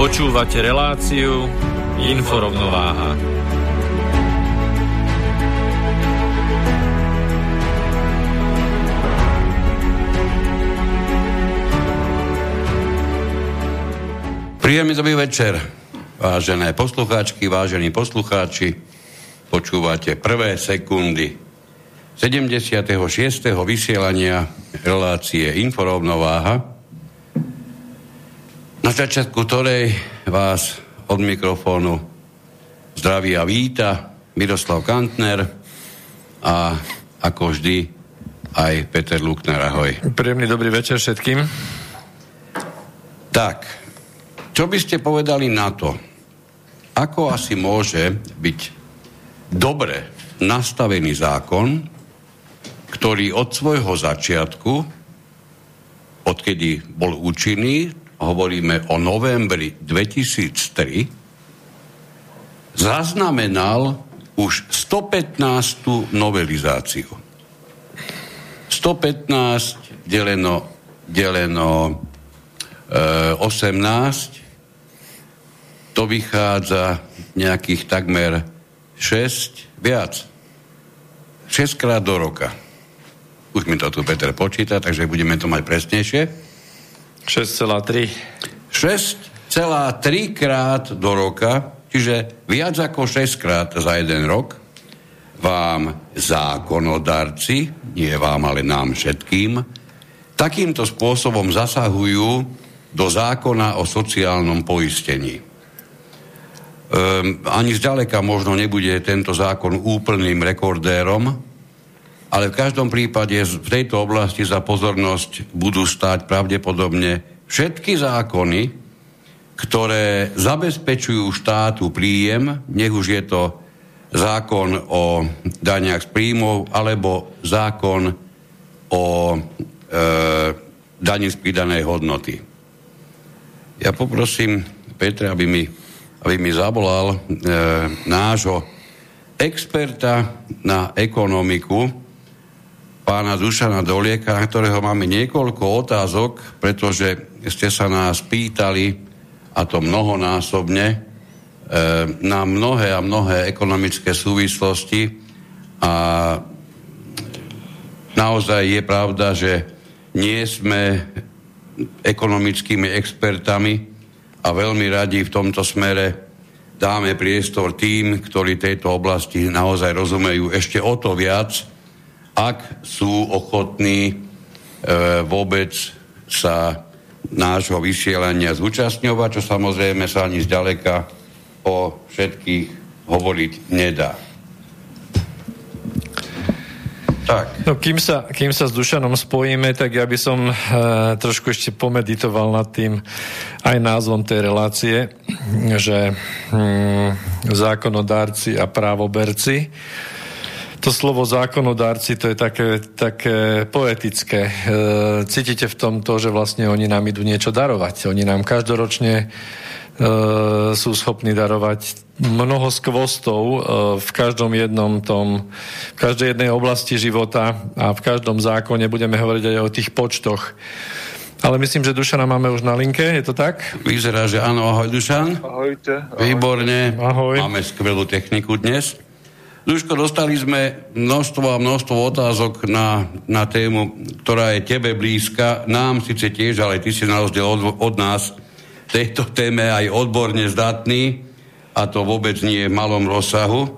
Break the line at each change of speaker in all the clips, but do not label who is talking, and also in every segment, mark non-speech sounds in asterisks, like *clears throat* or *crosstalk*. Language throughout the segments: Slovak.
Počúvate reláciu Inforovnováha.
Príjemný dobrý večer, vážené poslucháčky, vážení poslucháči. Počúvate prvé sekundy 76. vysielania relácie Inforovnováha na začiatku ktorej vás od mikrofónu zdraví a víta Miroslav Kantner a ako vždy aj Peter Lukner. Ahoj.
Príjemný dobrý večer všetkým.
Tak, čo by ste povedali na to, ako asi môže byť dobre nastavený zákon, ktorý od svojho začiatku, odkedy bol účinný, hovoríme o novembri 2003, zaznamenal už 115. novelizáciu. 115 deleno, deleno e, 18, to vychádza nejakých takmer 6, viac. 6 krát do roka. Už mi to tu Peter počíta, takže budeme to mať presnejšie.
6,3.
6,3 krát do roka, čiže viac ako 6 krát za jeden rok, vám zákonodarci, nie vám, ale nám všetkým, takýmto spôsobom zasahujú do zákona o sociálnom poistení. Um, ani zďaleka možno nebude tento zákon úplným rekordérom, ale v každom prípade v tejto oblasti za pozornosť budú stáť pravdepodobne všetky zákony, ktoré zabezpečujú štátu príjem, nech už je to zákon o daniach z príjmov alebo zákon o e, daní z pridanej hodnoty. Ja poprosím Petra, aby mi, aby mi zavolal e, nášho experta na ekonomiku, pána Dušana Dolieka, na ktorého máme niekoľko otázok, pretože ste sa nás pýtali, a to mnohonásobne, e, na mnohé a mnohé ekonomické súvislosti. A naozaj je pravda, že nie sme ekonomickými expertami a veľmi radi v tomto smere dáme priestor tým, ktorí tejto oblasti naozaj rozumejú ešte o to viac, ak sú ochotní e, vôbec sa nášho vysielania zúčastňovať, čo samozrejme sa ani zďaleka o všetkých hovoriť nedá.
Tak. No, kým, sa, kým sa s Dušanom spojíme, tak ja by som e, trošku ešte pomeditoval nad tým aj názvom tej relácie, že hm, zákonodárci a právoberci to slovo zákonodárci, to je také, také poetické. E, cítite v tom to, že vlastne oni nám idú niečo darovať. Oni nám každoročne e, sú schopní darovať mnoho skvostov e, v každom jednom tom, v každej jednej oblasti života a v každom zákone budeme hovoriť aj o tých počtoch. Ale myslím, že Dušana máme už na linke, je to tak?
Vyzerá, že áno, ahoj Dušan.
Ahojte.
ahojte. Výborne.
Ahoj.
Máme skvelú techniku dnes. Duško, dostali sme množstvo a množstvo otázok na, na tému, ktorá je tebe blízka, nám síce tiež, ale ty si na rozdiel od, od nás tejto téme aj odborne zdatný. a to vôbec nie je v malom rozsahu. E,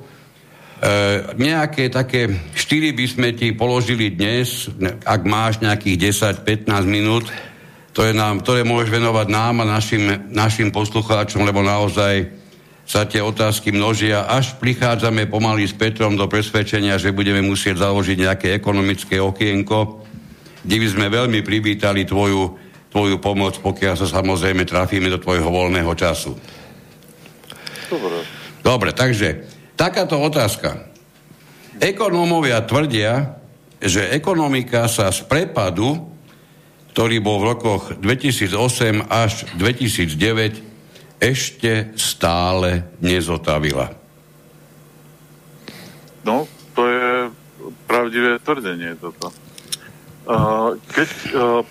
nejaké také štyri by sme ti položili dnes, ak máš nejakých 10-15 minút, ktoré, nám, ktoré môžeš venovať nám a našim, našim poslucháčom, lebo naozaj sa tie otázky množia, až prichádzame pomaly s Petrom do presvedčenia, že budeme musieť založiť nejaké ekonomické okienko, kde by sme veľmi privítali tvoju, tvoju pomoc, pokiaľ sa samozrejme trafíme do tvojho voľného času.
Dobre.
Dobre, takže takáto otázka. Ekonómovia tvrdia, že ekonomika sa z prepadu ktorý bol v rokoch 2008 až 2009, ešte stále nezotavila.
No, to je pravdivé tvrdenie toto. Keď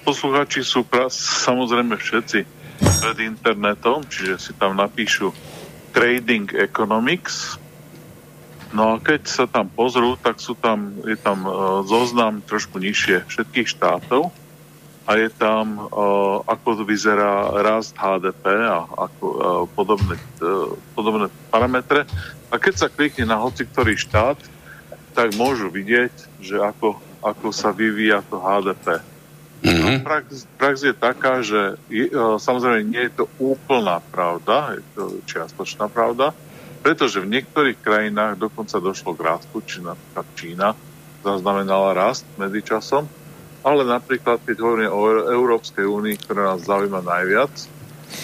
poslucháči sú pra, samozrejme všetci pred internetom, čiže si tam napíšu Trading Economics, no a keď sa tam pozrú, tak sú tam, je tam zoznam trošku nižšie všetkých štátov a je tam, uh, ako vyzerá rast HDP a ako, uh, podobné, uh, podobné parametre. A keď sa klikne na hoci ktorý štát, tak môžu vidieť, že ako, ako sa vyvíja to HDP. Mm-hmm. Prax, prax je taká, že je, samozrejme nie je to úplná pravda, je to čiastočná pravda, pretože v niektorých krajinách dokonca došlo k rastu, či napríklad Čína zaznamenala rast medzičasom, ale napríklad, keď hovoríme o Európskej únii, ktorá nás zaujíma najviac,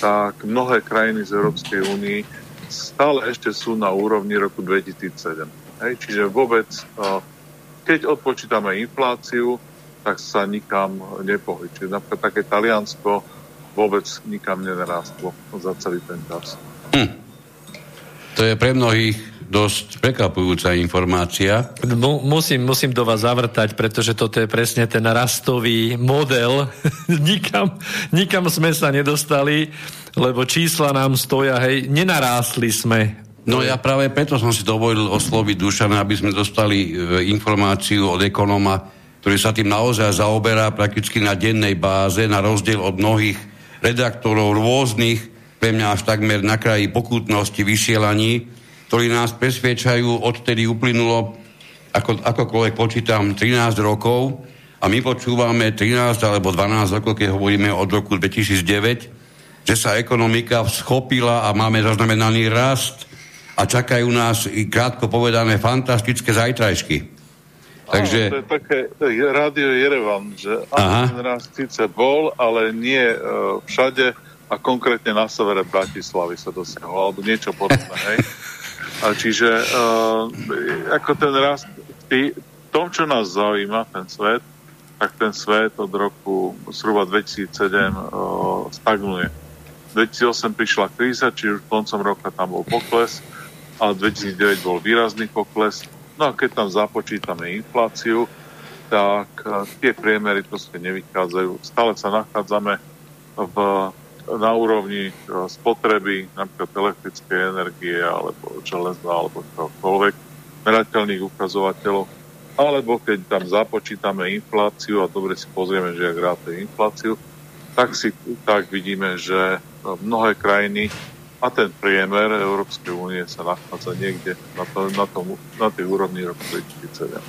tak mnohé krajiny z Európskej únii stále ešte sú na úrovni roku 2007. Hej, čiže vôbec, keď odpočítame infláciu, tak sa nikam nepohli. Čiže napríklad také Taliansko vôbec nikam nenarástlo za celý ten čas. Hm.
To je pre mnohých dosť prekvapujúca informácia.
Mu, musím, musím do vás zavrtať, pretože toto je presne ten rastový model. *laughs* nikam, nikam sme sa nedostali, lebo čísla nám stoja, hej, nenarástli sme.
No ja práve preto som si dovolil osloviť Dušana, aby sme dostali e, informáciu od ekonóma, ktorý sa tým naozaj zaoberá prakticky na dennej báze, na rozdiel od mnohých redaktorov rôznych, pre mňa až takmer na kraji pokutnosti vysielaní, ktorí nás presviečajú, odtedy uplynulo, ako, akokoľvek počítam, 13 rokov a my počúvame 13 alebo 12 rokov, keď hovoríme od roku 2009, že sa ekonomika schopila a máme zaznamenaný rast a čakajú nás, krátko povedané, fantastické zajtrajšky.
Takže... Áno, to je také rádio Jerevan, že Aha. ten rast síce bol, ale nie uh, všade a konkrétne na severe Bratislavy sa dosiahol, alebo niečo podobné, hej? *laughs* A čiže uh, ako ten rast v tom, čo nás zaujíma, ten svet, tak ten svet od roku zhruba 2007 uh, stagnuje. 2008 prišla kríza, čiže už koncom roka tam bol pokles, a 2009 bol výrazný pokles. No a keď tam započítame infláciu, tak uh, tie priemery proste nevychádzajú. Stále sa nachádzame v na úrovni e, spotreby napríklad elektrickej energie alebo železná alebo čokoľvek merateľných ukazovateľov alebo keď tam započítame infláciu a dobre si pozrieme, že ak ráte infláciu, tak, si, tak vidíme, že mnohé krajiny a ten priemer Európskej únie sa nachádza niekde na, to, na, tom, na tej úrovni roku 2007.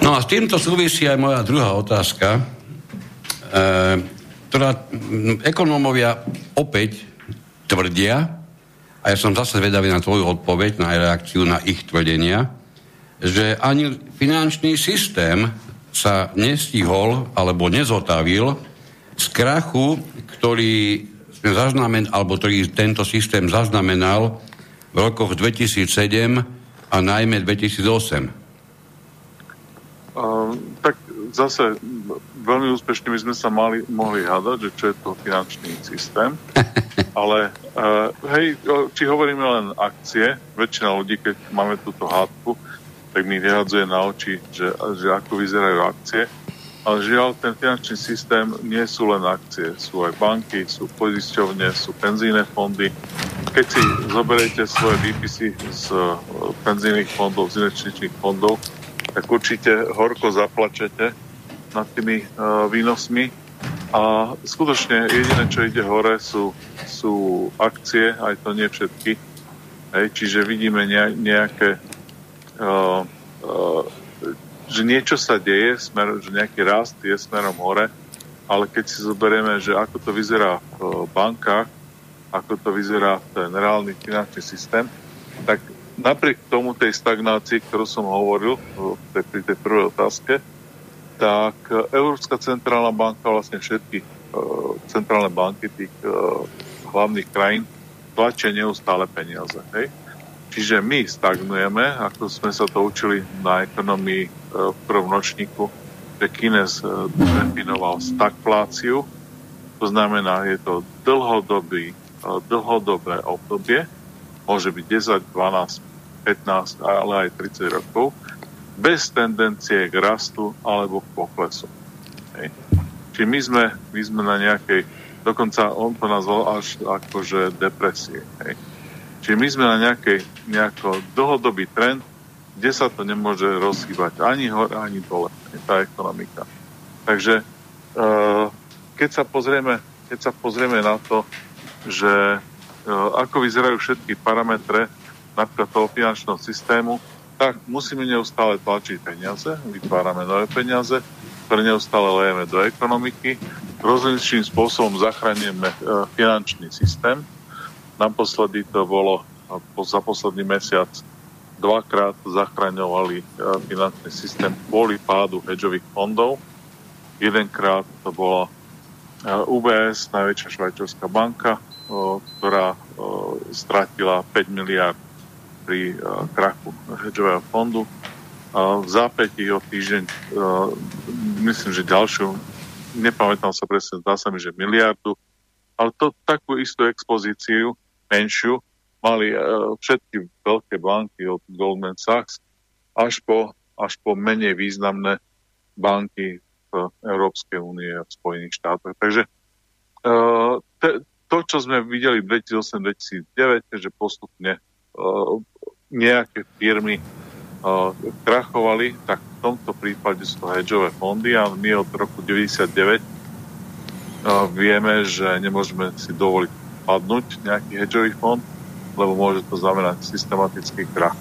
No a s týmto súvisí aj moja druhá otázka. E, ktorá ekonómovia opäť tvrdia, a ja som zase vedavý na tvoju odpoveď, na reakciu na ich tvrdenia, že ani finančný systém sa nestihol alebo nezotavil z krachu, ktorý sme zaznamen, alebo ktorý tento systém zaznamenal v rokoch 2007 a najmä 2008.
Uh, tak zase veľmi úspešne by sme sa mali, mohli hádať, že čo je to finančný systém. *laughs* Ale uh, hej, či hovoríme len akcie, väčšina ľudí, keď máme túto hádku, tak mi vyhadzuje na oči, že, že ako vyzerajú akcie. Ale žiaľ, ten finančný systém nie sú len akcie, sú aj banky, sú poisťovne, sú penzíne fondy. Keď si zoberiete svoje výpisy z uh, penzijných fondov, z investičných fondov, tak určite horko zaplačete nad tými uh, výnosmi. A skutočne jediné, čo ide hore, sú, sú akcie, aj to nie všetky. Hej, čiže vidíme nejaké, uh, uh, že niečo sa deje, smer, že nejaký rast je smerom hore, ale keď si zoberieme, že ako to vyzerá v bankách, ako to vyzerá ten reálny finančný systém, tak napriek tomu tej stagnácii, ktorú som hovoril tej, pri tej prvej otázke, tak e, Európska centrálna banka, vlastne všetky uh, centrálne banky tých hlavných krajín tlačia neustále peniaze. Hej? Čiže my stagnujeme, ako sme sa to učili na ekonomii uh, v prvom ročníku, že Kines definoval stagfláciu, to znamená, je to dlhodobý, dlhodobé obdobie, môže byť 10, 12, 15, ale aj 30 rokov, bez tendencie k rastu alebo k poklesu. Hej. Čiže my sme, my sme na nejakej, dokonca on to nazval až akože depresie. Hej. Čiže my sme na nejakej, nejako dlhodobý trend, kde sa to nemôže rozhýbať ani hore, ani dole, tá ekonomika. Takže uh, keď sa pozrieme, keď sa pozrieme na to, že uh, ako vyzerajú všetky parametre napríklad toho finančného systému, tak musíme neustále tlačiť peniaze, vytvárame nové peniaze, ktoré neustále lejeme do ekonomiky, rozličným spôsobom zachránime e, finančný systém. Naposledy to bolo za posledný mesiac dvakrát zachraňovali e, finančný systém kvôli pádu hedžových fondov. Jedenkrát to bola e, UBS, najväčšia švajčiarská banka, ktorá stratila 5 miliard pri uh, krachu hedžového fondu. V zápätí o týždeň, uh, myslím, že ďalšiu, nepamätám sa presne, zdá sa mi, že miliardu, ale to takú istú expozíciu, menšiu, mali uh, všetky veľké banky od Goldman Sachs až po, až po menej významné banky v Európskej únie a v Spojených štátoch. Takže to, čo sme videli v 2008-2009, že postupne nejaké firmy uh, krachovali, tak v tomto prípade sú to hedžové fondy a my od roku 99 uh, vieme, že nemôžeme si dovoliť padnúť nejaký hedžový fond, lebo môže to znamenať systematický krach.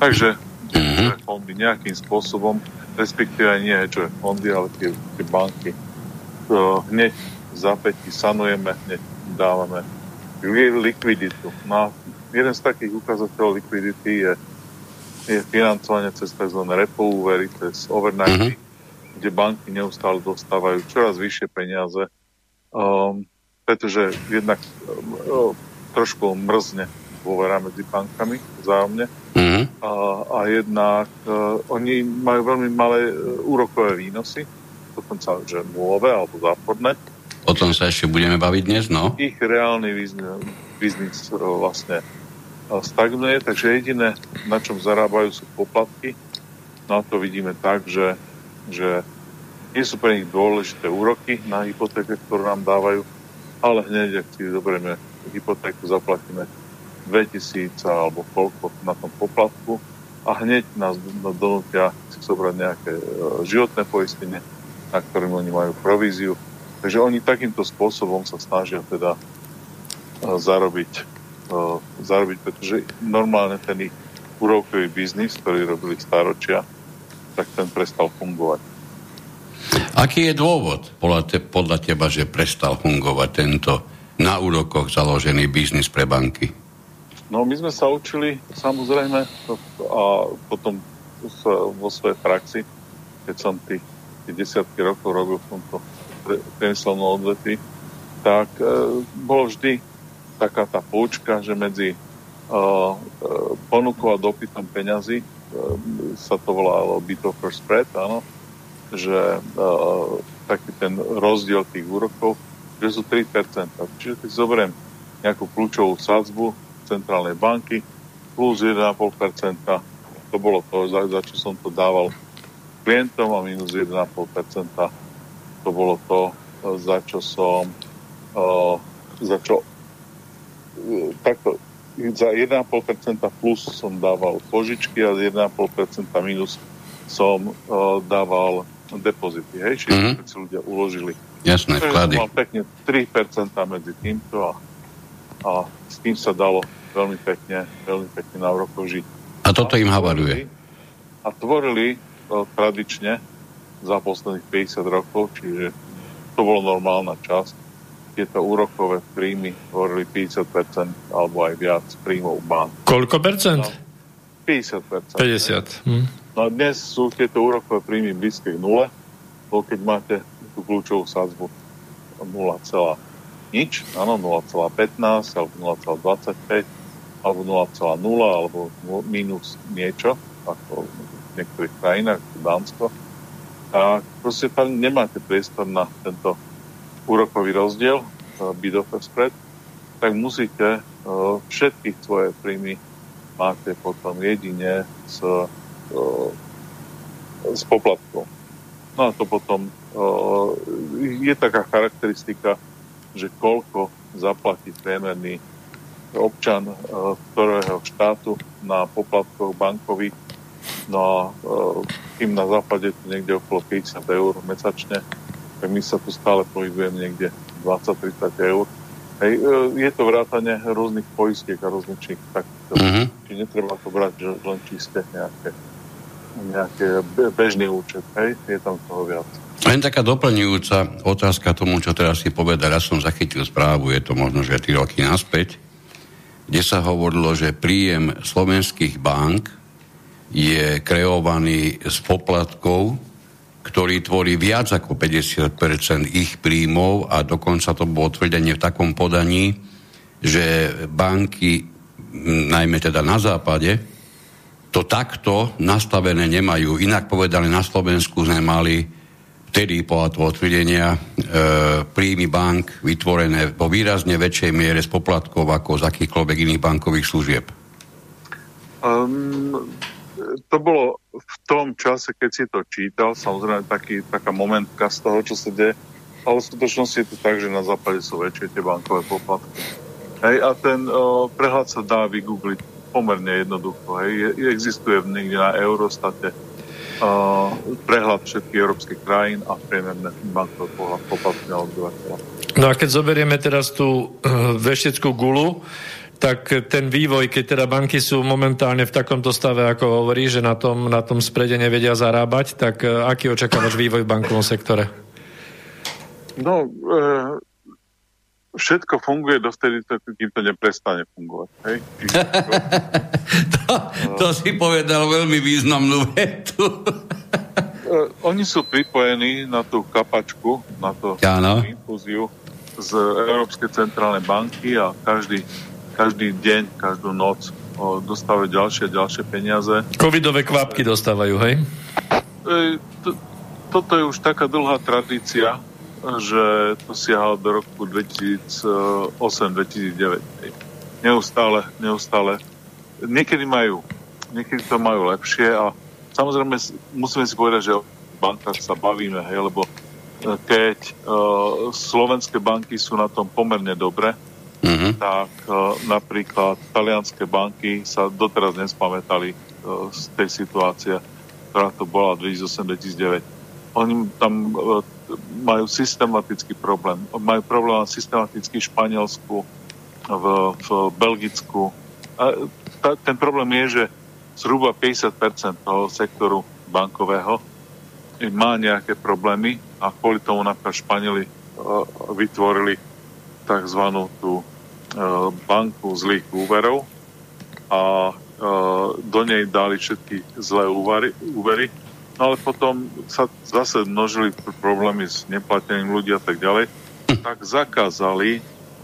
Takže hedžové fondy nejakým spôsobom, respektíve nie hedžové fondy, ale tie, tie banky uh, hneď v zapätí sanujeme, hneď dávame likviditu. No jeden z takých ukazateľov likvidity je, je financovanie cez tzv. repo úvery, cez overnight, mm-hmm. kde banky neustále dostávajú čoraz vyššie peniaze, um, pretože jednak um, trošku mrzne dôvera medzi bankami vzájomne mm-hmm. a, a jednak uh, oni majú veľmi malé uh, úrokové výnosy, dokonca že nulové alebo záporné.
O tom sa ešte budeme baviť dnes, no.
Ich reálny biznis, biznis uh, vlastne stagnuje, takže jediné, na čom zarábajú, sú poplatky. No to vidíme tak, že, že nie sú pre nich dôležité úroky na hypotéke, ktorú nám dávajú, ale hneď, ak si zoberieme hypotéku, zaplatíme 2000 alebo koľko na tom poplatku a hneď nás donútia si zobrať nejaké e, životné poistenie, na ktorým oni majú províziu. Takže oni takýmto spôsobom sa snažia teda e, zarobiť zarobiť, pretože normálne ten ich úrokový biznis, ktorý robili staročia, tak ten prestal fungovať.
Aký je dôvod podľa, te, podľa teba, že prestal fungovať tento na úrokoch založený biznis pre banky?
No my sme sa učili samozrejme a potom vo svojej praxi, keď som tých, desiatky rokov robil v tomto priemyselnom odvetví, tak e, bolo vždy taká tá poučka, že medzi uh, ponukou a dopytom peňazí uh, sa to volalo bit offer spread, áno, že uh, taký ten rozdiel tých úrokov, že sú 3%. Čiže keď zoberiem nejakú kľúčovú sadzbu centrálnej banky plus 1,5%, to bolo to, za, za čo som to dával klientom a minus 1,5% to bolo to, za čo som uh, za čo takto za 1,5% plus som dával požičky a 1,5% minus som uh, dával depozity. Hej? Čiže mm-hmm. si ľudia uložili
Jasné, vklady.
Mám pekne 3% medzi týmto a, a s tým sa dalo veľmi pekne, veľmi pekne na rokov žiť.
A toto im havaruje.
A tvorili to tradične za posledných 50 rokov, čiže to bolo normálna časť. Tieto úrokové príjmy tvorili 50% alebo aj viac príjmov bank.
Koľko percent? No,
50%.
50. Hm.
No dnes sú tieto úrokové príjmy blízke k nule, lebo keď máte tú kľúčovú sadzbu 0, nič, áno, 0,15 alebo 0,25 alebo 0,0 alebo minus niečo, ako v niektorých krajinách, Dánsko. A proste tam nemáte priestor na tento úrokový rozdiel, bid offer spread, tak musíte uh, všetky svoje príjmy máte potom jedine s, uh, s poplatkom. No a to potom je taká charakteristika, že koľko zaplatí priemerný občan ktorého štátu na poplatkoch bankových. No a kým na západe to niekde okolo 50 eur mesačne, my sa tu stále pohybujeme niekde 20-30 eur. Hej, je to vrátane rôznych poistiek a rozličných takýchto. Mm-hmm. Čiže netreba to brať, že len čisté nejaké, nejaké bežný účet. Hej, je tam toho viac.
Len taká doplňujúca otázka tomu, čo teraz si povedal. Ja som zachytil správu, je to možno, že 3 roky naspäť, kde sa hovorilo, že príjem slovenských bank je kreovaný z poplatkov, ktorý tvorí viac ako 50% ich príjmov a dokonca to bolo tvrdenie v takom podaní, že banky, najmä teda na západe, to takto nastavené nemajú. Inak povedali, na Slovensku sme mali vtedy podľa toho tvrdenia e, príjmy bank vytvorené vo výrazne väčšej miere z poplatkov ako z akýchkoľvek iných bankových služieb?
Um, to bolo v tom čase, keď si to čítal, samozrejme taký, taká momentka z toho, čo sa deje, ale v skutočnosti je to tak, že na západe sú väčšie tie bankové poplatky. Hej, a ten o, prehľad sa dá vygoogliť pomerne jednoducho. Hej. Je, existuje niekde na Eurostate prehľad všetkých európskych krajín a priemerné bankové poplatky na obyvateľa.
No a keď zoberieme teraz tú uh, vešteckú gulu, tak ten vývoj, keď teda banky sú momentálne v takomto stave, ako hovorí, že na tom, na tom sprede nevedia zarábať, tak uh, aký očakávaš vývoj v bankovom sektore?
No, e, všetko funguje dovtedy, kým to neprestane fungovať. Hej? *laughs*
to, to si povedal veľmi významnú vetu.
uh, oni sú pripojení na tú kapačku, na tú infúziu z Európskej centrálnej banky a každý, každý deň, každú noc dostávajú ďalšie a ďalšie peniaze.
Covidové kvapky dostávajú, hej?
To, toto je už taká dlhá tradícia, že to siaha do roku 2008-2009. Neustále, neustále. Niekedy majú, niekedy to majú lepšie a samozrejme musíme si povedať, že o bankách sa bavíme, hej, lebo e, keď uh, slovenské banky sú na tom pomerne dobre, mm-hmm. tak uh, napríklad talianské banky sa doteraz nespamätali uh, z tej situácie, ktorá to bola 2008-2009. Oni tam uh, majú systematický problém. Majú problém systematicky v Španielsku, v, v Belgicku. A ta, ten problém je, že zhruba 50% toho sektoru bankového má nejaké problémy a kvôli tomu napríklad Španieli uh, vytvorili tzv. tú uh, banku zlých úverov a uh, do nej dali všetky zlé úvery, úvery No ale potom sa zase množili problémy s neplatením ľudí a tak ďalej, tak zakázali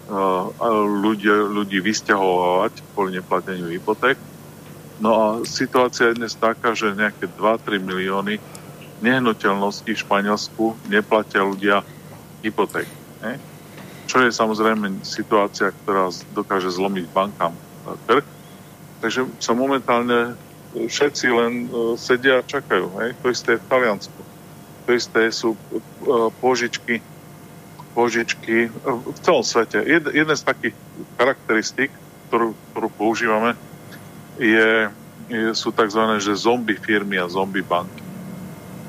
uh, ľudí, ľudí vysťahovať kvôli neplateniu hypoték. No a situácia je dnes taká, že nejaké 2-3 milióny nehnuteľností v Španielsku neplatia ľudia hypoték. Ne? Čo je samozrejme situácia, ktorá dokáže zlomiť bankám trh. Takže sa momentálne všetci len uh, sedia a čakajú. Hej? To isté je v Taliansku. To isté sú uh, požičky, požičky uh, v celom svete. Jed, jedna z takých charakteristík, ktorú, ktorú používame, je, je, sú tzv. Že zombie firmy a zombie banky.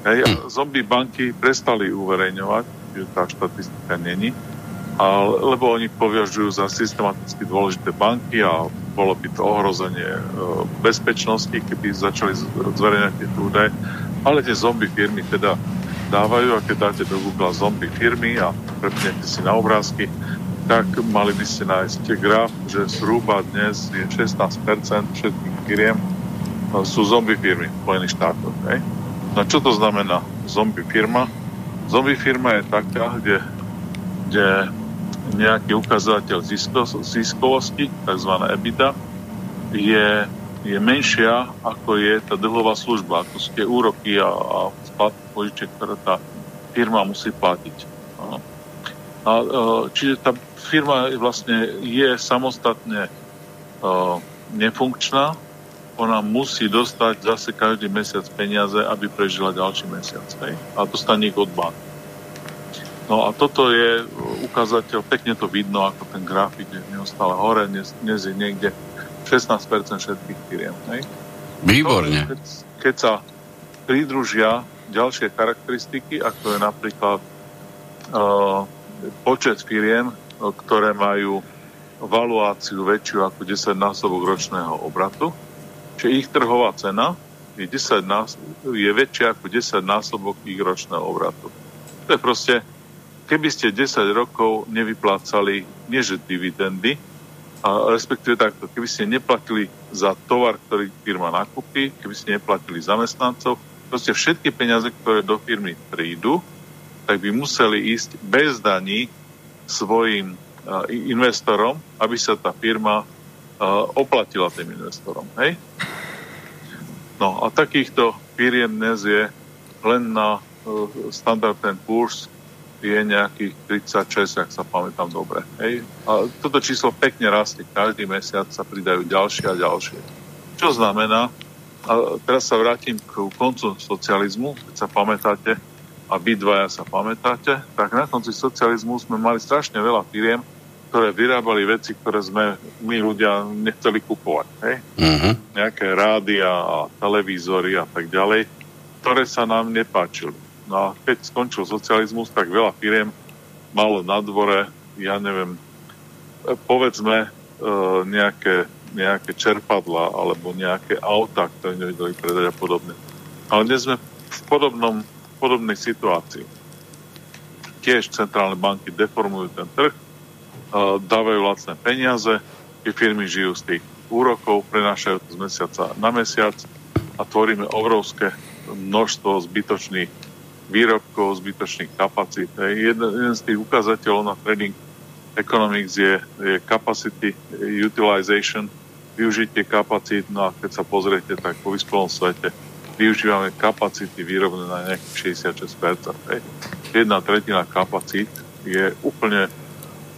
Hej? A hm. zombie banky prestali uverejňovať tá štatistika není. A, lebo oni považujú za systematicky dôležité banky a bolo by to ohrozenie e, bezpečnosti, keby začali zverejňať tie údaje. Ale tie zombie firmy teda dávajú a keď dáte do Google zombie firmy a prepnete si na obrázky, tak mali by ste nájsť graf, že zhruba dnes je 16% všetkých firiem e, sú zombie firmy v Spojených štátoch. Hej? No čo to znamená zombie firma? Zombie firma je taká, kde, kde nejaký ukazovateľ ziskovosti, tzv. EBITDA, je, je menšia, ako je tá dlhová služba, ako sú tie úroky a, a splatky požičiek, ktoré tá firma musí platiť. A, e, čiže tá firma vlastne je samostatne uh, nefunkčná, ona musí dostať zase každý mesiac peniaze, aby prežila ďalší mesiac. Hej? A dostane ich od banky. No a toto je ukazateľ, pekne to vidno, ako ten grafik je neustále hore, dnes, dnes je niekde 16% všetkých firiem. Hej?
Výborne.
keď, keď sa pridružia ďalšie charakteristiky, ako je napríklad uh, počet firiem, ktoré majú valuáciu väčšiu ako 10 násobok ročného obratu, čiže ich trhová cena je, 10 je väčšia ako 10 násobok ich ročného obratu. To je proste keby ste 10 rokov nevyplácali nie že dividendy, a respektíve takto, keby ste neplatili za tovar, ktorý firma nakúpi, keby ste neplatili zamestnancov, proste všetky peniaze, ktoré do firmy prídu, tak by museli ísť bez daní svojim uh, investorom, aby sa tá firma uh, oplatila tým investorom. Hej? No a takýchto firiem dnes je len na uh, Standard Poor's je nejakých 36, ak sa pamätám dobre. Hej? A toto číslo pekne rastie, každý mesiac sa pridajú ďalšie a ďalšie. Čo znamená, a teraz sa vrátim k koncu socializmu, keď sa pamätáte, a vy dvaja sa pamätáte, tak na konci socializmu sme mali strašne veľa firiem, ktoré vyrábali veci, ktoré sme my ľudia nechceli kupovať. Hej? Uh-huh. Nejaké rádia a televízory a tak ďalej, ktoré sa nám nepáčili No a keď skončil socializmus, tak veľa firiem malo na dvore, ja neviem, povedzme e, nejaké, nejaké čerpadla alebo nejaké auta, ktoré nevedeli predať a podobne. Ale dnes sme v podobnom, podobnej situácii. Tiež centrálne banky deformujú ten trh, e, dávajú lacné peniaze, tie firmy žijú z tých úrokov, prenášajú to z mesiaca na mesiac a tvoríme obrovské množstvo zbytočných výrobkov, zbytočných kapacít. Jeden, jeden z tých ukazateľov na trading economics je, je capacity utilization, využitie kapacít, no a keď sa pozriete, tak po vyspelom svete využívame kapacity výrobné na nejakých 66%. Hej. Jedna tretina kapacít je úplne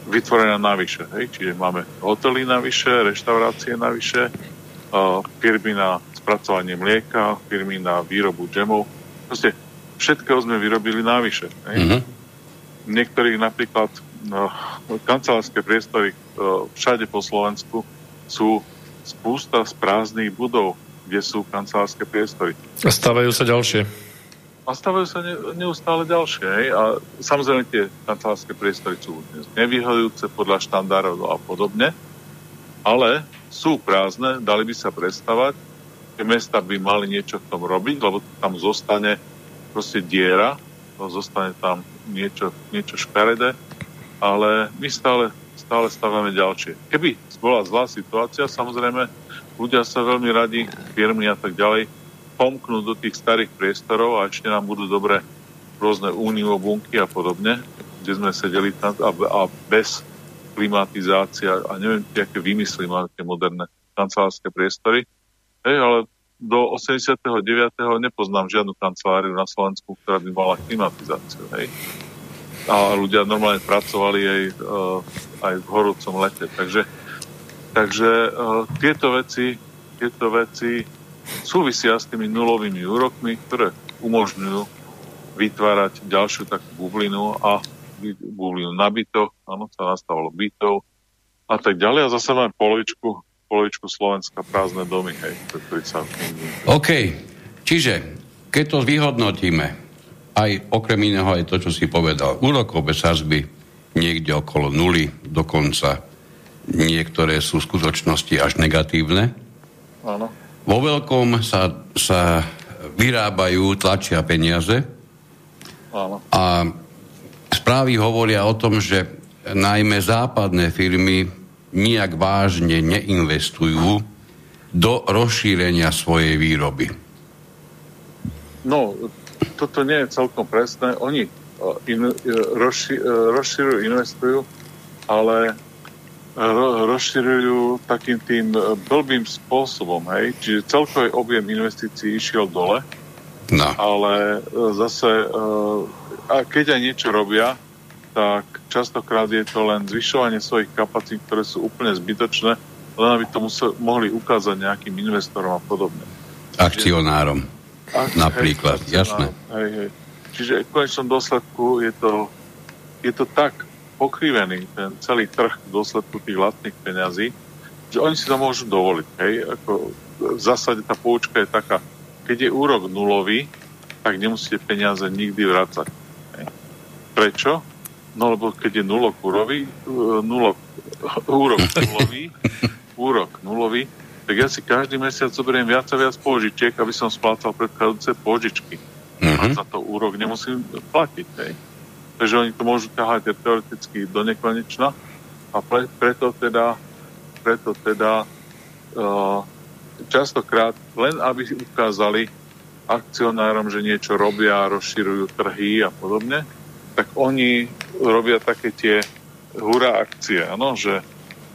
vytvorená navyše. Hej. Čiže máme hotely navyše, reštaurácie navyše, firmy na spracovanie mlieka, firmy na výrobu džemov. Proste všetkého sme vyrobili návyše. Mm-hmm. Niektorých napríklad no, kancelárske priestory no, všade po Slovensku sú spústa z prázdnych budov, kde sú kancelárske priestory.
A stávajú sa ďalšie.
A stávajú sa ne, neustále ďalšie. Hej? A samozrejme tie kancelárske priestory sú nevyhodujúce podľa štandardov a podobne, ale sú prázdne, dali by sa predstavať, že mesta by mali niečo v tom robiť, lebo tam zostane proste diera, no zostane tam niečo, niečo škaredé, ale my stále, stále stávame ďalšie. Keby bola zlá situácia, samozrejme, ľudia sa veľmi radi, firmy a tak ďalej, pomknú do tých starých priestorov a ešte nám budú dobre rôzne bunky a podobne, kde sme sedeli tam a, a bez klimatizácia a neviem, aké vymysly majú tie moderné kancelárske priestory. Hej, ale do 89. nepoznám žiadnu kanceláriu na Slovensku, ktorá by mala klimatizáciu. Hej. A ľudia normálne pracovali aj, uh, aj v horúcom lete. Takže, takže uh, tieto, veci, tieto veci súvisia s tými nulovými úrokmi, ktoré umožňujú vytvárať ďalšiu takú bublinu a bublinu na bytoch, áno, sa nastavilo bytov a tak ďalej. A zase máme polovičku polovičku Slovenska prázdne domy, hej, ktorý sa...
OK, čiže keď to vyhodnotíme, aj okrem iného aj to, čo si povedal. Úrokové sazby niekde okolo nuly, dokonca niektoré sú v skutočnosti až negatívne.
Áno.
Vo veľkom sa, sa vyrábajú, tlačia peniaze.
Áno.
A správy hovoria o tom, že najmä západné firmy nijak vážne neinvestujú do rozšírenia svojej výroby.
No, toto nie je celkom presné. Oni uh, in, uh, rozši, uh, rozširujú, investujú, ale ro, rozširujú takým tým blbým spôsobom, hej. Čiže celkový objem investícií išiel dole,
no.
ale zase a keď aj niečo robia, tak častokrát je to len zvyšovanie svojich kapacít, ktoré sú úplne zbytočné, len aby to musel, mohli ukázať nejakým investorom a podobne.
Akcionárom. Čiže, napríklad, hej, jasné.
Hej, hej. Čiže v konečnom dôsledku je to, je to tak pokrivený, ten celý trh v dôsledku tých vlastných peňazí, že oni si to môžu dovoliť. Hej? Ako, v zásade tá poučka je taká, keď je úrok nulový, tak nemusíte peniaze nikdy vrácať. Prečo? No lebo keď je nulok úrový, e, nulok, *laughs* úrok nulový, *laughs* úrok nulový, tak ja si každý mesiac zoberiem viac a viac pôžičiek, aby som splácal predchádzajúce pôžičky. Mm-hmm. A za to úrok nemusím platiť. Hej. Takže oni to môžu ťahať teoreticky do nekonečna a pre, preto teda, preto teda uh, častokrát len aby ukázali akcionárom, že niečo robia, rozširujú trhy a podobne, tak oni robia také tie hurá akcie, ano? Že,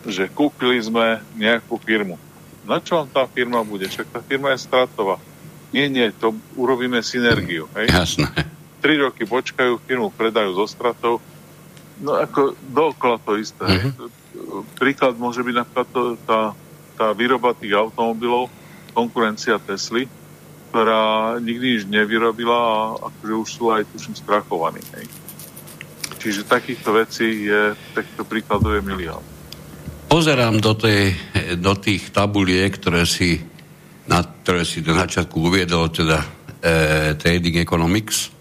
že kúpili sme nejakú firmu. Na čo vám tá firma bude? Však tá firma je stratová. Nie, nie, to urobíme synergiu. Hej?
Jasné.
Tri roky počkajú, firmu predajú zo stratou. No ako dookola to isté. Uh-huh. Príklad môže byť napríklad to, tá, tá výroba tých automobilov, konkurencia Tesly, ktorá nikdy nič nevyrobila a akože už sú aj tuším strachovaní. Hej. Čiže takýchto vecí je, takýchto príkladov je milión.
Pozerám do, tej, do tých tabuliek, ktoré si na, ktoré si na začiatku uviedol, teda e, Trading Economics.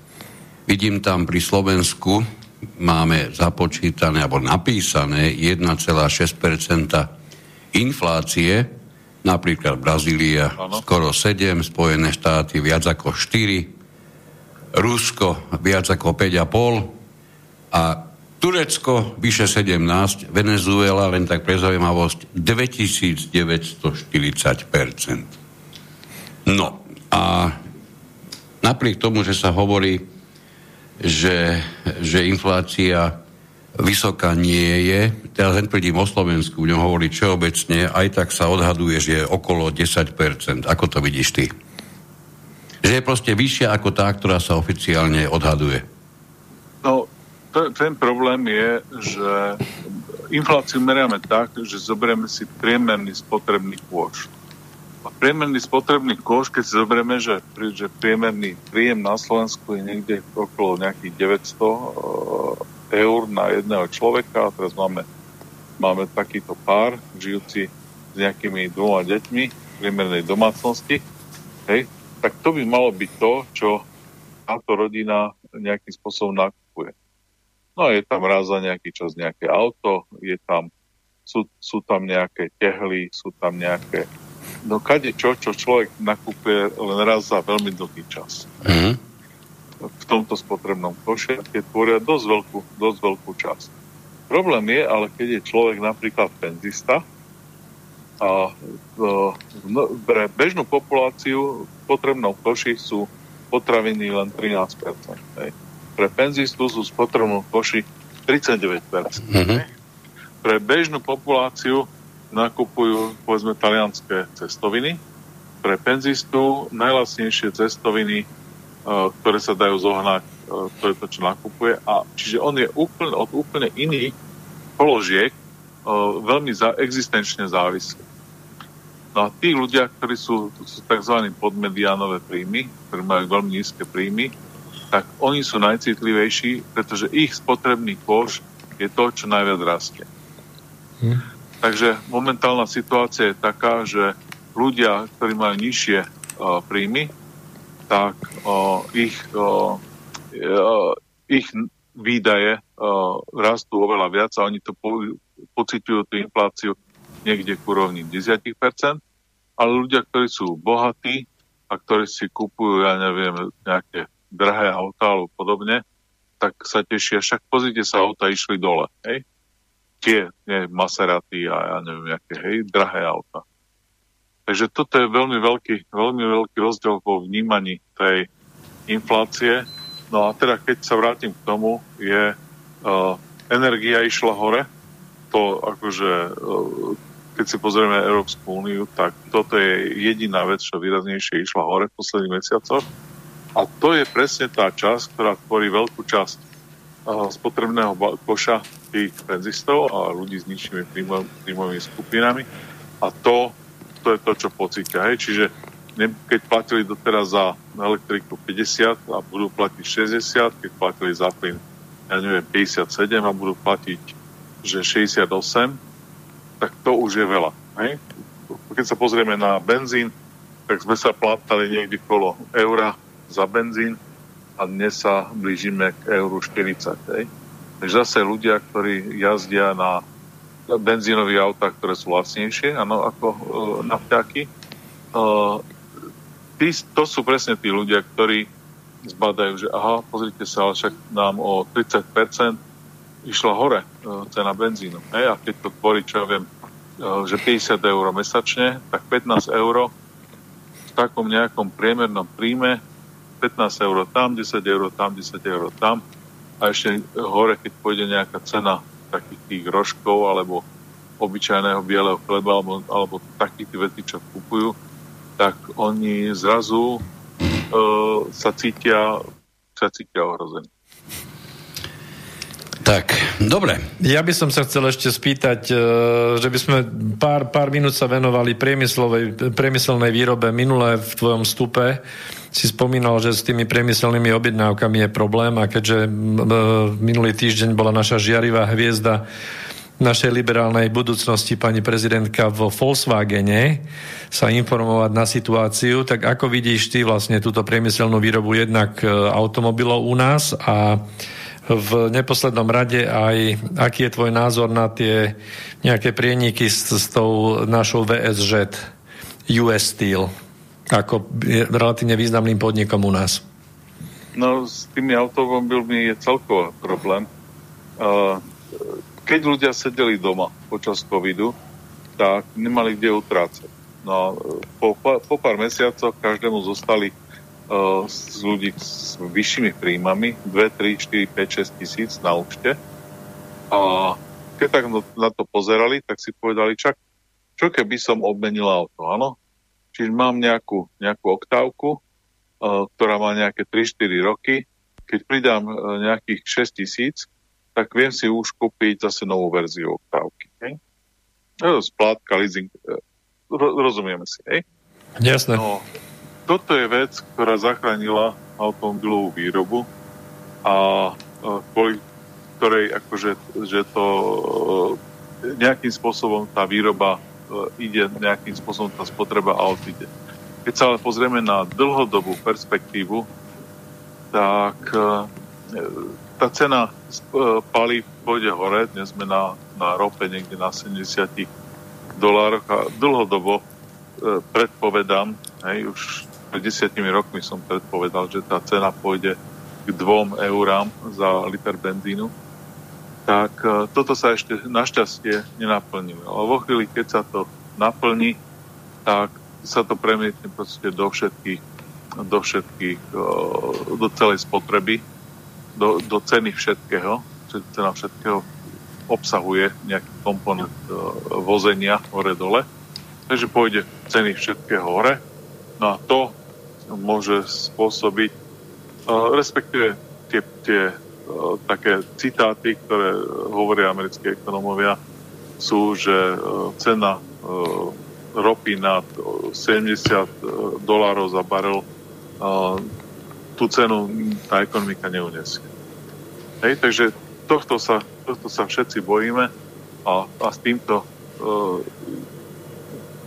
Vidím tam pri Slovensku máme započítané alebo napísané 1,6% inflácie, napríklad Brazília ano. skoro 7, Spojené štáty viac ako 4, Rusko viac ako 5,5, a Turecko vyše 17, Venezuela len tak pre zaujímavosť 2940%. No a napriek tomu, že sa hovorí, že, že inflácia vysoká nie je, teraz tvrdím o Slovensku, budem hovoriť všeobecne, aj tak sa odhaduje, že je okolo 10%. Ako to vidíš ty? Že je proste vyššia ako tá, ktorá sa oficiálne odhaduje.
No, ten problém je, že infláciu meriame tak, že zoberieme si priemerný spotrebný kôš. A priemerný spotrebný kôš, keď si zoberieme, že, že priemerný príjem na Slovensku je niekde okolo nejakých 900 uh, eur na jedného človeka, a teraz máme, máme takýto pár, žijúci s nejakými dvoma deťmi v priemernej domácnosti, hej, tak to by malo byť to, čo táto rodina nejakým spôsobom. No je tam raz za nejaký čas nejaké auto, je tam, sú, sú tam nejaké tehly, sú tam nejaké... No kade čo, čo človek nakúpuje len raz za veľmi dlhý čas. Mm-hmm. V tomto spotrebnom koši, tie tvoria dosť veľkú, dosť veľkú časť. Problém je, ale keď je človek napríklad penzista, a no, pre bežnú populáciu v potrebnom koši sú potraviny len 13%. Hej pre penzistu sú spotrebnú koši 39%. Mm-hmm. Pre bežnú populáciu nakupujú, povedzme, talianské cestoviny. Pre penzistu najlasnejšie cestoviny, uh, ktoré sa dajú zohnať, uh, to je to, čo nakupuje. A, čiže on je úplne, od úplne iných položiek uh, veľmi za, existenčne závislý. No a tí ľudia, ktorí sú, sú tzv. podmediánové príjmy, ktorí majú veľmi nízke príjmy, tak oni sú najcitlivejší, pretože ich spotrebný koš je to, čo najviac rastie. Hm. Takže momentálna situácia je taká, že ľudia, ktorí majú nižšie uh, príjmy, tak uh, ich, uh, ich výdaje rastú oveľa viac a oni to po, pociťujú tú infláciu niekde k úrovni 10%, ale ľudia, ktorí sú bohatí a ktorí si kupujú, ja neviem, nejaké drahé auta alebo podobne, tak sa tešia. Však pozrite sa, auta išli dole. Hej? Tie, nie, Maserati a ja neviem, aké, hej, drahé auta. Takže toto je veľmi veľký, veľmi veľký rozdiel vo vnímaní tej inflácie. No a teda keď sa vrátim k tomu, je uh, energia išla hore. To akože, uh, keď si pozrieme Európsku úniu, tak toto je jediná vec, čo výraznejšie išla hore v posledných mesiacoch. A to je presne tá časť, ktorá tvorí veľkú časť uh, spotrebného koša tých penzistov a ľudí s nižšími príjmovými skupinami. A to to je to, čo pocítia. Hej. Čiže keď platili doteraz za elektriku 50 a budú platiť 60, keď platili za plyn, ja neviem, 57 a budú platiť, že 68, tak to už je veľa. Hej. Keď sa pozrieme na benzín, tak sme sa platali niekde kolo eura za benzín a dnes sa blížime k euru 40. Hej. Takže zase ľudia, ktorí jazdia na benzínové autá, ktoré sú lacnejšie, ano, ako e, nafťáky. E, tí, to sú presne tí ľudia, ktorí zbadajú, že aha, pozrite sa, ale však nám o 30% išla hore e, cena benzínu. Hej? A keď to tvorí, čo ja viem, e, že 50 eur mesačne, tak 15 eur v takom nejakom priemernom príjme 15 eur tam, 10 eur tam, 10 eur tam a ešte hore, keď pôjde nejaká cena takých tých rožkov alebo obyčajného bieleho chleba alebo, alebo takých tých vecí, čo kupujú, tak oni zrazu uh, sa cítia sa cítia ohrození.
Tak, dobre.
Ja by som sa chcel ešte spýtať, e, že by sme pár, pár minút sa venovali priemyselnej výrobe. Minulé v tvojom stupe si spomínal, že s tými priemyselnými objednávkami je problém a keďže minulý týždeň bola naša žiarivá hviezda našej liberálnej budúcnosti pani prezidentka vo Volkswagene sa informovať na situáciu, tak ako vidíš ty vlastne túto priemyselnú výrobu jednak e, automobilov u nás a v neposlednom rade aj, aký je tvoj názor na tie nejaké prieniky s, s tou našou VSŽ US Steel ako relatívne významným podnikom u nás?
No s tými automobilmi je celkový problém. Keď ľudia sedeli doma počas covidu, tak nemali kde utrácať. No, po, po pár mesiacoch každému zostali z ľudí s vyššími príjmami 2, 3, 4, 5, 6 tisíc na účte. A keď tak na to pozerali, tak si povedali, čak, čo keby som obmenil auto, áno? Čiže mám nejakú, nejakú oktávku, uh, ktorá má nejaké 3-4 roky. Keď pridám uh, nejakých 6 tisíc, tak viem si už kúpiť zase novú verziu oktávky. Hej? Splátka, leasing, uh, rozumieme si, hej?
Jasné. No,
toto je vec, ktorá zachránila automobilovú výrobu a kvôli ktorej akože, že to nejakým spôsobom tá výroba ide nejakým spôsobom tá spotreba aut ide. Keď sa ale pozrieme na dlhodobú perspektívu, tak tá cena palív pôjde hore. Dnes sme na, na rope niekde na 70 dolároch a dlhodobo predpovedám, hej, už pred desiatimi rokmi som predpovedal, že tá cena pôjde k dvom eurám za liter benzínu, tak e, toto sa ešte našťastie nenaplnilo. Ale vo chvíli, keď sa to naplní, tak sa to premietne proste do všetkých, do všetkých, e, do celej spotreby, do, do ceny všetkého, cena všetkého obsahuje nejaký komponent e, vozenia hore-dole, takže pôjde ceny všetkého hore, no a to môže spôsobiť, respektíve tie, tie také citáty, ktoré hovoria americké ekonomovia, sú, že cena ropy nad 70 dolárov za barel tú cenu tá ekonomika neunesie. Hej, takže tohto sa, tohto sa všetci bojíme a, a s týmto uh,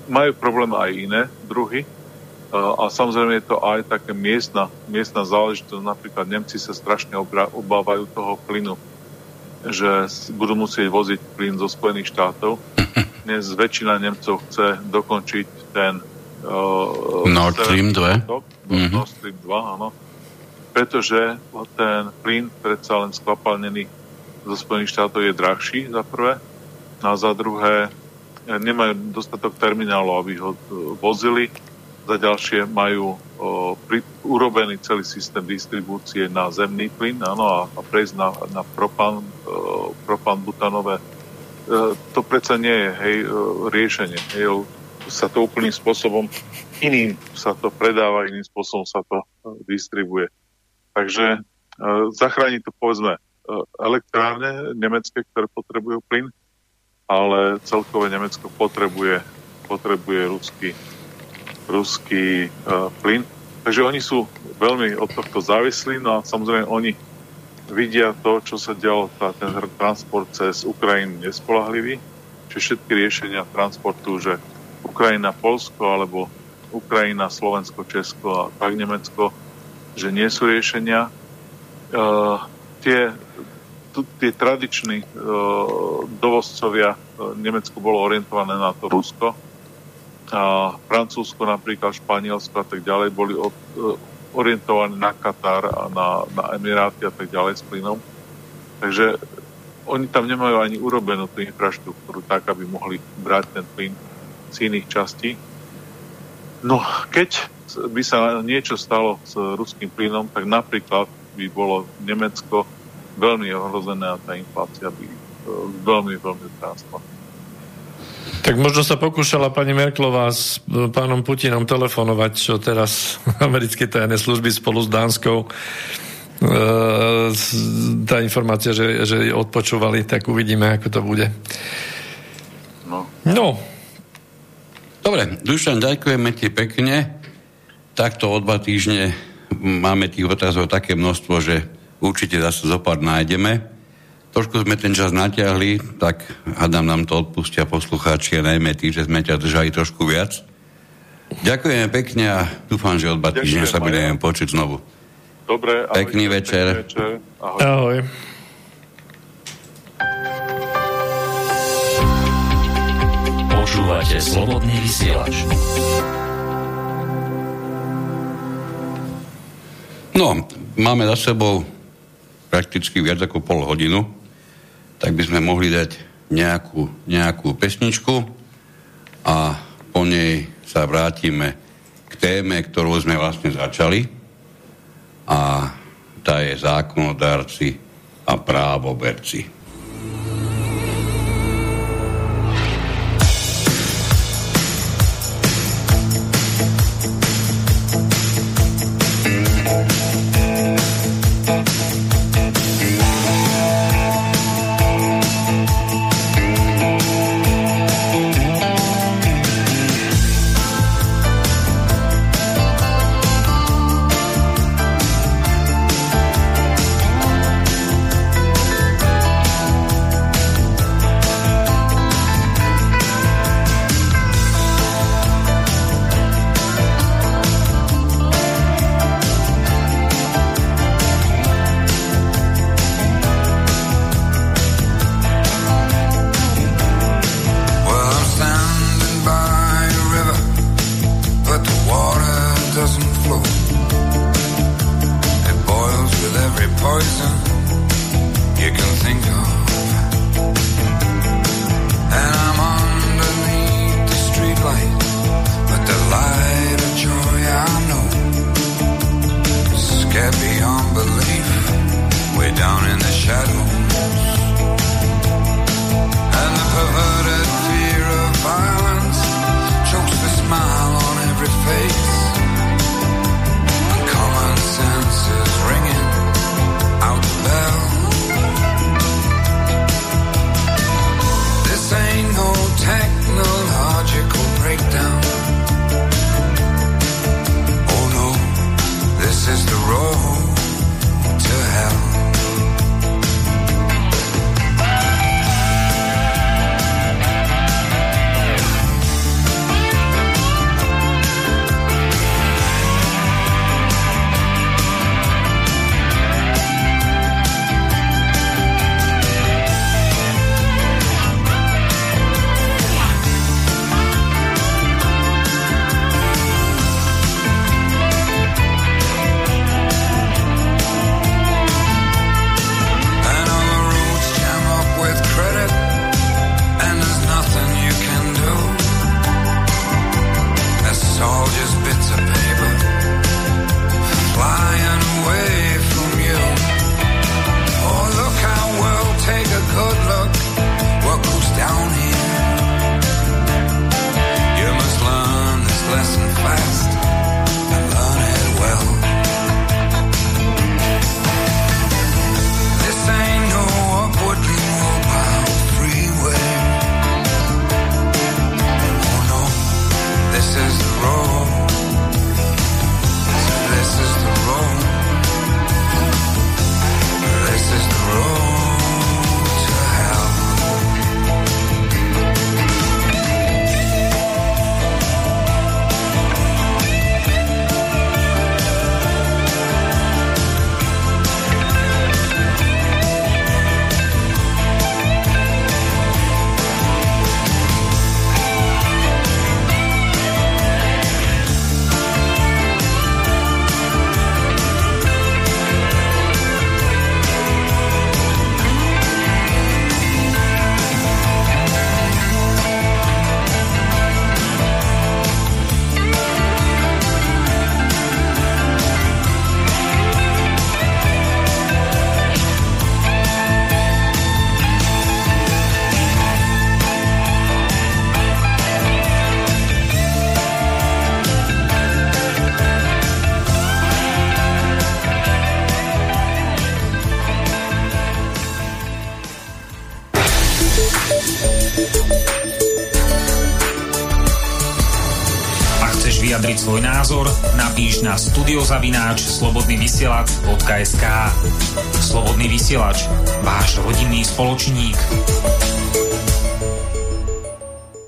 majú problém aj iné druhy a samozrejme je to aj také miestna, miestna záležitosť. Napríklad Nemci sa strašne obávajú toho plynu, že budú musieť voziť plyn zo Spojených štátov. *laughs* Dnes väčšina Nemcov chce dokončiť ten
uh, Nord Stream 2.
mm-hmm. Nord Stream 2, áno. Pretože ten plyn predsa len skvapalnený zo Spojených štátov je drahší za prvé a za druhé nemajú dostatok terminálov, aby ho vozili za ďalšie majú o, pri, urobený celý systém distribúcie na zemný plyn áno, a, a prejsť na, na propan, o, propan butanové. E, to predsa nie je hej, riešenie. Hej, sa to úplným spôsobom iným sa to predáva, iným spôsobom sa to distribuje. Takže e, zachráni to povedzme e, elektrárne nemecké, ktoré potrebujú plyn, ale celkové Nemecko potrebuje, potrebuje ruský ruský uh, plyn. Takže oni sú veľmi od tohto závislí, no a samozrejme oni vidia to, čo sa dialo, tá, ten transport cez Ukrajinu nespolahlivý, čiže všetky riešenia transportu, že Ukrajina, Polsko alebo Ukrajina, Slovensko, Česko a tak Nemecko, že nie sú riešenia. Uh, tie, tu, tie tradiční uh, dovozcovia, uh, Nemecko bolo orientované na to Rusko, a Francúzsko, napríklad Španielsko a tak ďalej boli od, e, orientovaní na Katar a na, na Emiráty a tak ďalej s plynom. Takže oni tam nemajú ani urobenú tú infraštruktúru tak, aby mohli brať ten plyn z iných častí. No, keď by sa niečo stalo s ruským plynom, tak napríklad by bolo Nemecko veľmi ohrozené a tá inflácia by e, veľmi, veľmi trástla.
Tak možno sa pokúšala pani Merklová s pánom Putinom telefonovať, čo teraz *laughs* americké tajné služby spolu s Dánskou e, tá informácia, že, že odpočúvali, tak uvidíme, ako to bude.
No. no. Dobre, Dušan, ďakujeme ti pekne. Takto o dva týždne máme tých otázov také množstvo, že určite zase zopár nájdeme. Trošku sme ten čas natiahli, tak hádam nám to odpustia poslucháči a najmä tí, že sme ťa držali trošku viac. Ďakujeme pekne a dúfam, že od týždňa sa budeme počuť znovu.
Dobre.
Pekný ahojte, večer. Pekný večer.
Ahoj. ahoj. Počúvate slobodný vysielač.
No, máme za sebou prakticky viac ako pol hodinu tak by sme mohli dať nejakú, nejakú pesničku a po nej sa vrátime k téme, ktorú sme vlastne začali a tá je zákonodárci a právoberci.
Na studiozavináč slobodnyvysielac.sk Slobodný vysielač, váš rodinný spoločník.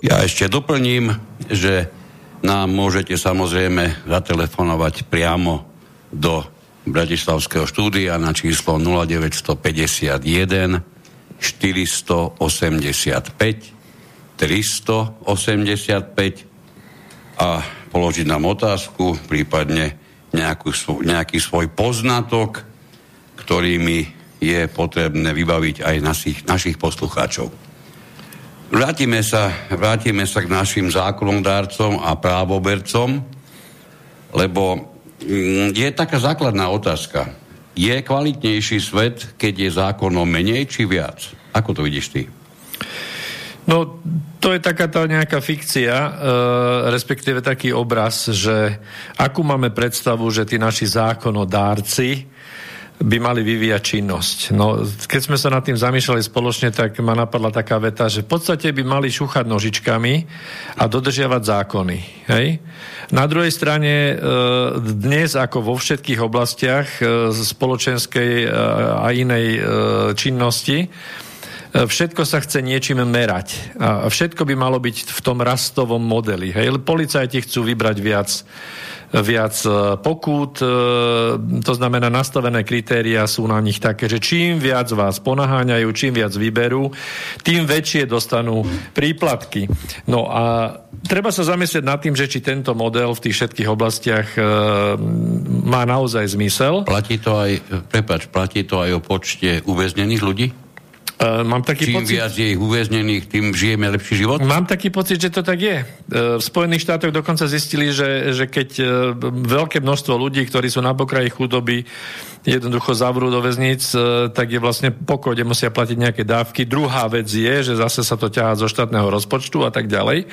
Ja ešte doplním, že nám môžete samozrejme zatelefonovať priamo do Bratislavského štúdia na číslo 0951 485 385 a položiť nám otázku, prípadne nejakú, nejaký svoj poznatok, ktorými je potrebné vybaviť aj našich, našich poslucháčov. Vrátime sa, vrátime sa k našim zákonodárcom a právobercom, lebo mm, je taká základná otázka. Je kvalitnejší svet, keď je zákonom menej či viac? Ako to vidíš ty?
No, to je taká tá nejaká fikcia, e, respektíve taký obraz, že akú máme predstavu, že tí naši zákonodárci by mali vyvíjať činnosť. No, keď sme sa nad tým zamýšľali spoločne, tak ma napadla taká veta, že v podstate by mali šúchať nožičkami a dodržiavať zákony. Hej? Na druhej strane e, dnes, ako vo všetkých oblastiach e, spoločenskej e, a inej činnosti, všetko sa chce niečím merať. A všetko by malo byť v tom rastovom modeli. Hej? Policajti chcú vybrať viac, viac e, pokút, e, to znamená nastavené kritéria sú na nich také, že čím viac vás ponaháňajú, čím viac vyberú, tým väčšie dostanú príplatky. No a treba sa zamyslieť nad tým, že či tento model v tých všetkých oblastiach e, má naozaj zmysel.
Platí to aj, prepač, platí to aj o počte uväznených ľudí?
Uh, mám taký
Čím
pocit...
viac je ich uväznených, tým žijeme lepší život?
Mám taký pocit, že to tak je. Uh, V Spojených štátoch dokonca zistili, že, že keď uh, veľké množstvo ľudí, ktorí sú na pokraji chudoby, jednoducho zavrú do väzníc, tak je vlastne pokoj, kde musia platiť nejaké dávky. Druhá vec je, že zase sa to ťahá zo štátneho rozpočtu a tak ďalej.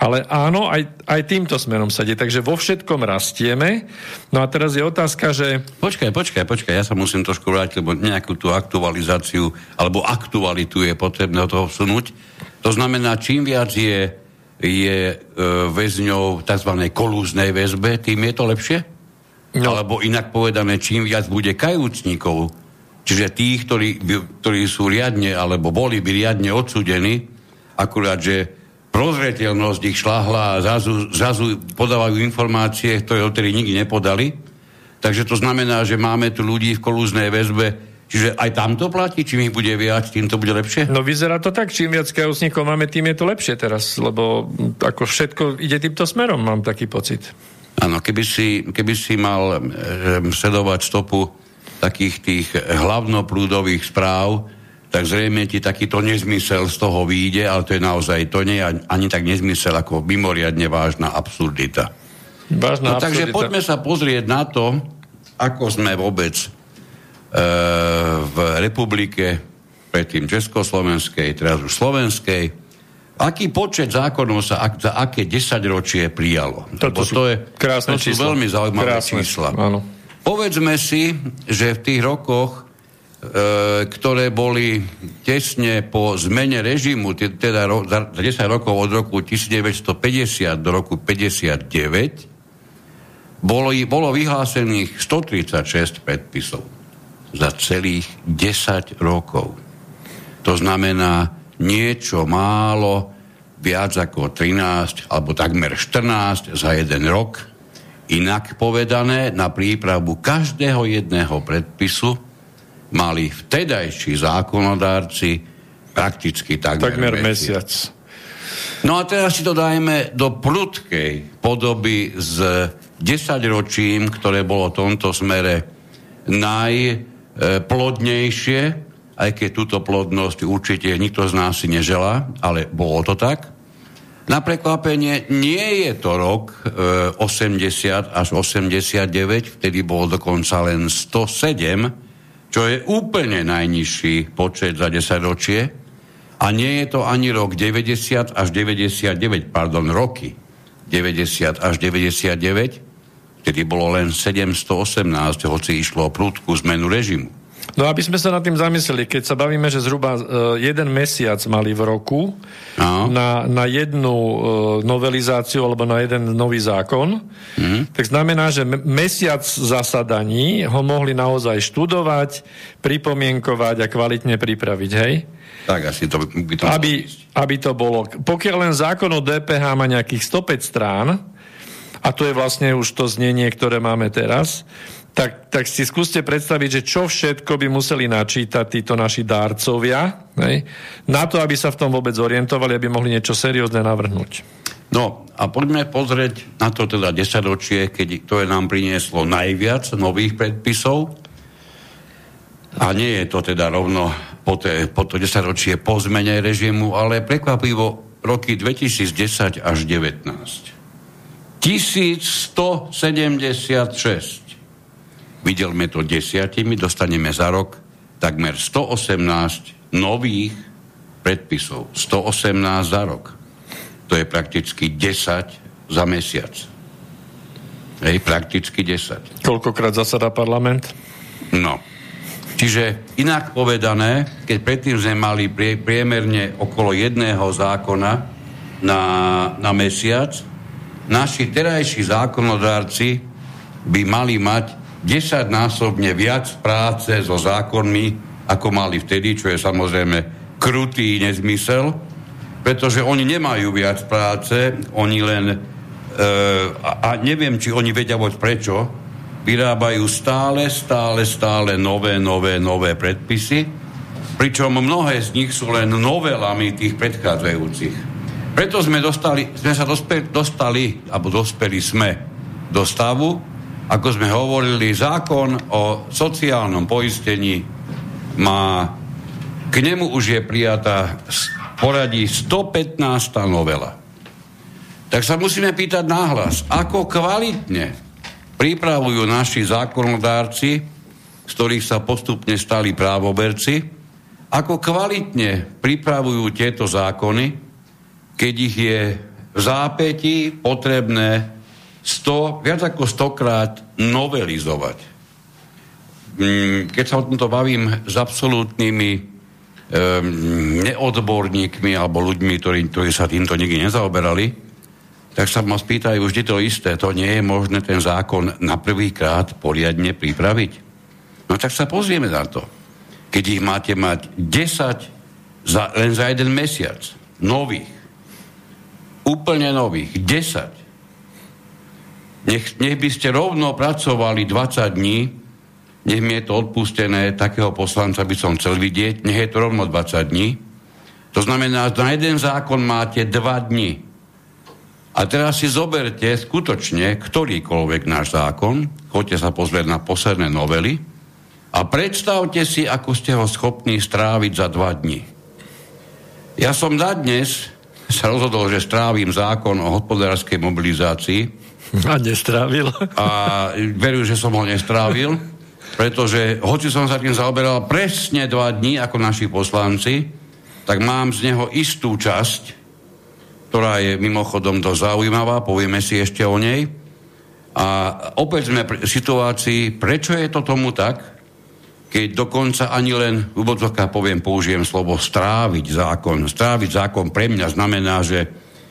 Ale áno, aj, aj týmto smerom sa ide. Takže vo všetkom rastieme. No a teraz je otázka, že...
Počkaj, počkaj, počkaj, ja sa musím trošku vrátiť, lebo nejakú tú aktualizáciu alebo aktualitu je potrebné od toho vsunúť. To znamená, čím viac je, je e, väzňov tzv. kolúznej väzbe, tým je to lepšie? No. Alebo inak povedané, čím viac bude kajúcnikov, čiže tých, ktorí, ktorí sú riadne, alebo boli by riadne odsudení, akurát, že prozreteľnosť ich šláhla a zrazu, zrazu podávajú informácie, ktoré odtedy nikdy nepodali. Takže to znamená, že máme tu ľudí v kolúznej väzbe, čiže aj tam to platí, čím ich bude viac, tým to bude lepšie?
No vyzerá to tak, čím viac kajúcnikov máme, tým je to lepšie teraz, lebo ako všetko ide týmto smerom, mám taký pocit.
Áno, keby si, keby si mal e, sledovať stopu takých tých hlavnoprúdových správ, tak zrejme ti takýto nezmysel z toho vyjde, ale to je naozaj, to nie je ani tak nezmysel ako mimoriadne vážna absurdita.
Vážna
no, takže
absurdita.
poďme sa pozrieť na to, ako sme vôbec e, v republike predtým Československej, teraz už Slovenskej, aký počet zákonov sa ak, za aké desaťročie prijalo.
Toto sú
to je,
krásne
to sú
čísla.
veľmi zaujímavé
Krásne,
čísla.
áno.
Povedzme si, že v tých rokoch, ktoré boli tesne po zmene režimu, te- teda za 10 rokov od roku 1950 do roku 59, bolo, bolo vyhlásených 136 predpisov za celých 10 rokov. To znamená niečo málo, viac ako 13 alebo takmer 14 za jeden rok. Inak povedané, na prípravu každého jedného predpisu mali vtedajší zákonodárci prakticky takmer,
Takmer
mesiac.
mesiac.
No a teraz si to dajme do prudkej podoby s desaťročím, ktoré bolo v tomto smere najplodnejšie, aj keď túto plodnosť určite nikto z nás si neželá, ale bolo to tak. Na prekvapenie nie je to rok e, 80 až 89, vtedy bolo dokonca len 107, čo je úplne najnižší počet za 10 ročie. A nie je to ani rok 90 až 99, pardon, roky 90 až 99, kedy bolo len 718, hoci išlo o prúdku zmenu režimu.
No aby sme sa nad tým zamysleli, keď sa bavíme, že zhruba uh, jeden mesiac mali v roku
No.
na, na jednu uh, novelizáciu alebo na jeden nový zákon,
Mhm.
tak znamená, že me- mesiac zasadaní ho mohli naozaj študovať, pripomienkovať a kvalitne pripraviť, hej?
Tak asi to by to
aby, aby to bolo. Pokiaľ len zákon o DPH má nejakých 105 strán, a to je vlastne už to znenie, ktoré máme teraz, tak, tak si skúste predstaviť, že čo všetko by museli načítať títo naši dárcovia, hej, na to, aby sa v tom vôbec orientovali, aby mohli niečo seriózne navrhnúť.
No a poďme pozrieť na to teda desaťročie, keď to je nám prinieslo najviac nových predpisov. A nie je to teda rovno po, te, po to desaťročie po zmene režimu, ale prekvapivo roky 2010 až 19. 1176. Videlme to desiatimi, dostaneme za rok takmer 118 nových predpisov. 118 za rok. To je prakticky 10 za mesiac. Hej, prakticky 10.
Koľkokrát zasada parlament?
No. Čiže inak povedané, keď predtým sme mali prie, priemerne okolo jedného zákona na, na mesiac, naši terajší zákonodárci by mali mať 10 násobne viac práce so zákonmi, ako mali vtedy, čo je samozrejme krutý nezmysel, pretože oni nemajú viac práce, oni len, e, a, a neviem, či oni vedia vôbec prečo, vyrábajú stále, stále, stále nové, nové, nové predpisy, pričom mnohé z nich sú len novelami tých predchádzajúcich. Preto sme, dostali, sme sa dospe, dostali, alebo dospeli sme do stavu, ako sme hovorili, zákon o sociálnom poistení má, k nemu už je prijatá poradí 115. novela. Tak sa musíme pýtať náhlas, ako kvalitne pripravujú naši zákonodárci, z ktorých sa postupne stali právoberci, ako kvalitne pripravujú tieto zákony, keď ich je v zápäti potrebné 100, viac ako 100 krát novelizovať. Mm, Keď sa o tomto bavím s absolútnymi um, neodborníkmi alebo ľuďmi, ktorí, ktorí sa týmto nikdy nezaoberali, tak sa ma spýtajú vždy to isté. To nie je možné ten zákon na prvýkrát poriadne pripraviť. No tak sa pozrieme na to. Keď ich máte mať 10 za, len za jeden mesiac, nových, úplne nových, 10. Nech, nech by ste rovno pracovali 20 dní, nech mi je to odpustené, takého poslanca by som chcel vidieť, nech je to rovno 20 dní. To znamená, že na jeden zákon máte 2 dní. A teraz si zoberte skutočne ktorýkoľvek náš zákon, choďte sa pozrieť na posledné novely a predstavte si, ako ste ho schopní stráviť za dva dní. Ja som na dnes sa rozhodol, že strávim zákon o hospodárskej mobilizácii
A nestrávil.
a verím, že som ho nestrávil. pretože hoci som sa tým zaoberal presne dva dní ako naši poslanci, tak mám z neho istú časť, ktorá je mimochodom dosť zaujímavá, povieme si ešte o nej. A opäť sme v situácii, prečo je to tomu tak, keď dokonca ani len, v úvodzovkách poviem, použijem slovo stráviť zákon. Stráviť zákon pre mňa znamená, že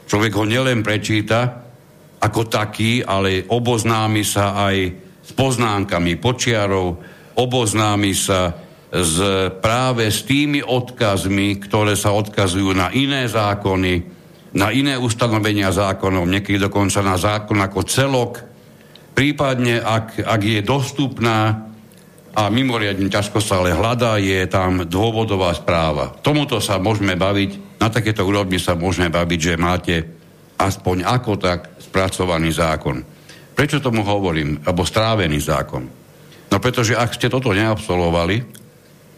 človek ho nielen prečíta ako taký, ale oboznámi sa aj s poznámkami počiarov, oboznámi sa s, práve s tými odkazmi, ktoré sa odkazujú na iné zákony, na iné ustanovenia zákonov, niekedy dokonca na zákon ako celok, prípadne ak, ak je dostupná a mimoriadne ťažko sa ale hľadá, je tam dôvodová správa. Tomuto sa môžeme baviť, na takéto úrovni sa môžeme baviť, že máte aspoň ako tak spracovaný zákon. Prečo tomu hovorím? Alebo strávený zákon. No pretože ak ste toto neabsolvovali,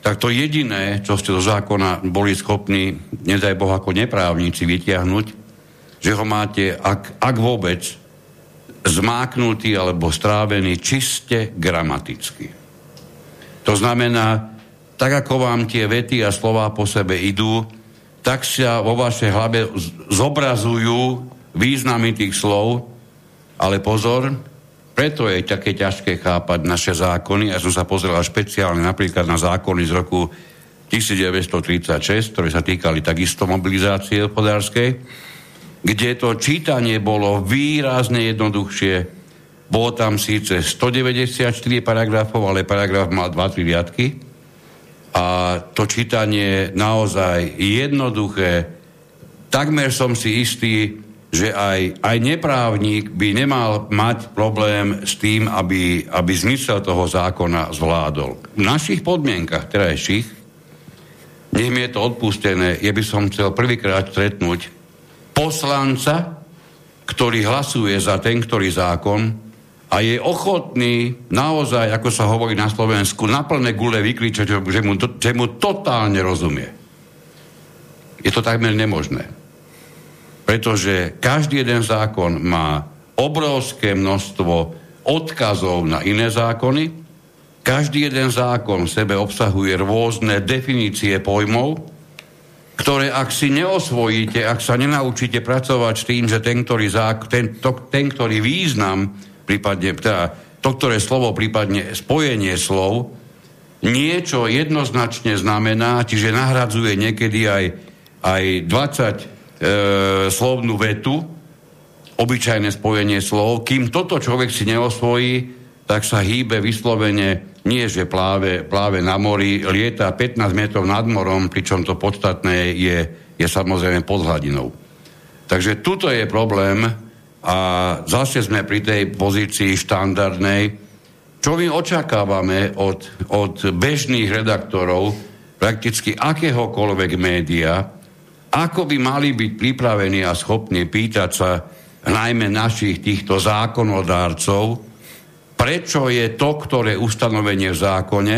tak to jediné, čo ste do zákona boli schopní, nedaj Boh ako neprávnici, vytiahnuť, že ho máte, ak, ak vôbec, zmáknutý alebo strávený čiste gramaticky. To znamená, tak ako vám tie vety a slova po sebe idú, tak sa vo vašej hlave zobrazujú významy tých slov, ale pozor, preto je také ťažké chápať naše zákony. Ja som sa pozrel špeciálne napríklad na zákony z roku 1936, ktoré sa týkali takisto mobilizácie hospodárskej, kde to čítanie bolo výrazne jednoduchšie, bolo tam síce 194 paragrafov, ale paragraf mal 2-3 riadky. A to čítanie naozaj jednoduché. Takmer som si istý, že aj, aj neprávnik by nemal mať problém s tým, aby, aby zmysel toho zákona zvládol. V našich podmienkach terajších, nech mi je to odpustené, je by som chcel prvýkrát stretnúť poslanca, ktorý hlasuje za ten, ktorý zákon, a je ochotný naozaj, ako sa hovorí na Slovensku, na plné gule vykričať, že mu, že mu totálne rozumie. Je to takmer nemožné. Pretože každý jeden zákon má obrovské množstvo odkazov na iné zákony, každý jeden zákon v sebe obsahuje rôzne definície pojmov, ktoré ak si neosvojíte, ak sa nenaučíte pracovať s tým, že ten, ktorý, zák- ten, to, ten, ktorý význam prípadne teda to, ktoré slovo, prípadne spojenie slov, niečo jednoznačne znamená, čiže nahradzuje niekedy aj, aj 20 e, slovnú vetu, obyčajné spojenie slov, kým toto človek si neosvojí, tak sa hýbe vyslovene, nie že pláve, pláve na mori, lieta 15 metrov nad morom, pričom to podstatné je, je samozrejme pod hladinou. Takže tuto je problém, a zase sme pri tej pozícii štandardnej. Čo my očakávame od, od bežných redaktorov prakticky akéhokoľvek média, ako by mali byť pripravení a schopní pýtať sa najmä našich týchto zákonodárcov, prečo je to, ktoré ustanovenie v zákone,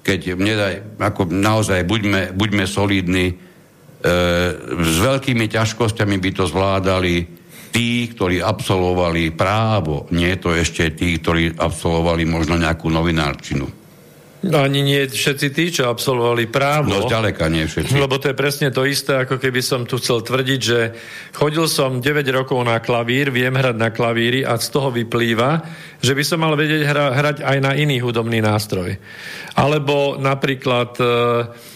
keď nedaj, ako naozaj buďme, buďme solidní, e, s veľkými ťažkosťami by to zvládali tí, ktorí absolvovali právo, nie to ešte tí, ktorí absolvovali možno nejakú novinárčinu.
No ani nie všetci tí, čo absolvovali právo.
No ďaleka nie všetci.
Lebo to je presne to isté, ako keby som tu chcel tvrdiť, že chodil som 9 rokov na klavír, viem hrať na klavíri a z toho vyplýva, že by som mal vedieť hra, hrať aj na iný hudobný nástroj. Alebo napríklad... E,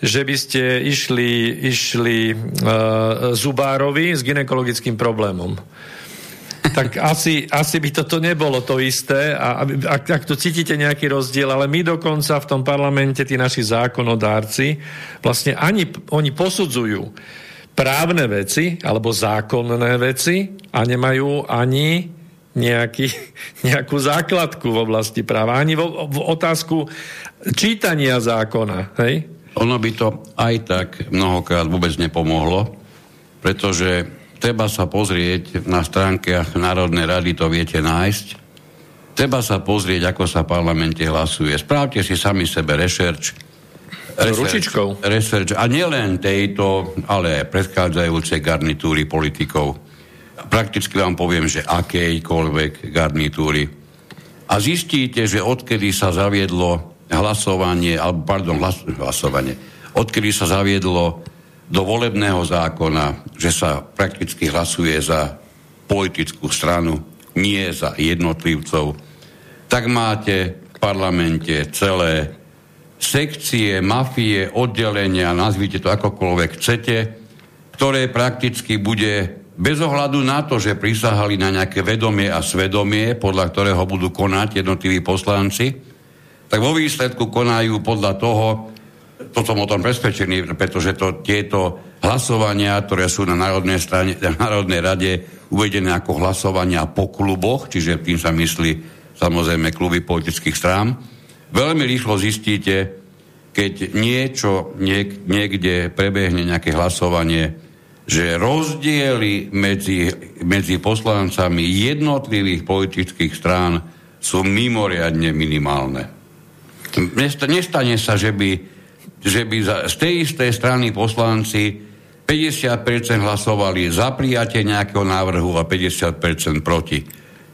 že by ste išli, išli uh, zubárovi s ginekologickým problémom. Tak asi, asi by toto nebolo to isté a ak, ak tu cítite nejaký rozdiel, ale my dokonca v tom parlamente, tí naši zákonodárci, vlastne ani oni posudzujú právne veci alebo zákonné veci a nemajú ani nejaký, *laughs* nejakú základku v oblasti práva, ani v, v otázku čítania zákona. Hej?
Ono by to aj tak mnohokrát vôbec nepomohlo, pretože treba sa pozrieť na stránkach Národnej rady, to viete nájsť. Treba sa pozrieť, ako sa v parlamente hlasuje. Správte si sami sebe rešerč.
Research,
research, a nielen tejto, ale aj predchádzajúcej garnitúry politikov. Prakticky vám poviem, že akejkoľvek garnitúry. a zistíte, že odkedy sa zaviedlo hlasovanie, alebo pardon, hlas, hlasovanie, odkedy sa zaviedlo do volebného zákona, že sa prakticky hlasuje za politickú stranu, nie za jednotlivcov, tak máte v parlamente celé sekcie, mafie, oddelenia, nazvite to akokoľvek chcete, ktoré prakticky bude bez ohľadu na to, že prisahali na nejaké vedomie a svedomie, podľa ktorého budú konať jednotliví poslanci, tak vo výsledku konajú podľa toho, to som o tom presvedčený, pretože to, tieto hlasovania, ktoré sú na Národnej, strane, na Národnej rade uvedené ako hlasovania po kluboch, čiže tým sa myslí samozrejme kluby politických strán, veľmi rýchlo zistíte, keď niečo niek, niekde prebehne nejaké hlasovanie že rozdiely medzi, medzi poslancami jednotlivých politických strán sú mimoriadne minimálne. Nestane sa, že by, že by za, z tej istej strany poslanci 50% hlasovali za prijatie nejakého návrhu a 50% proti.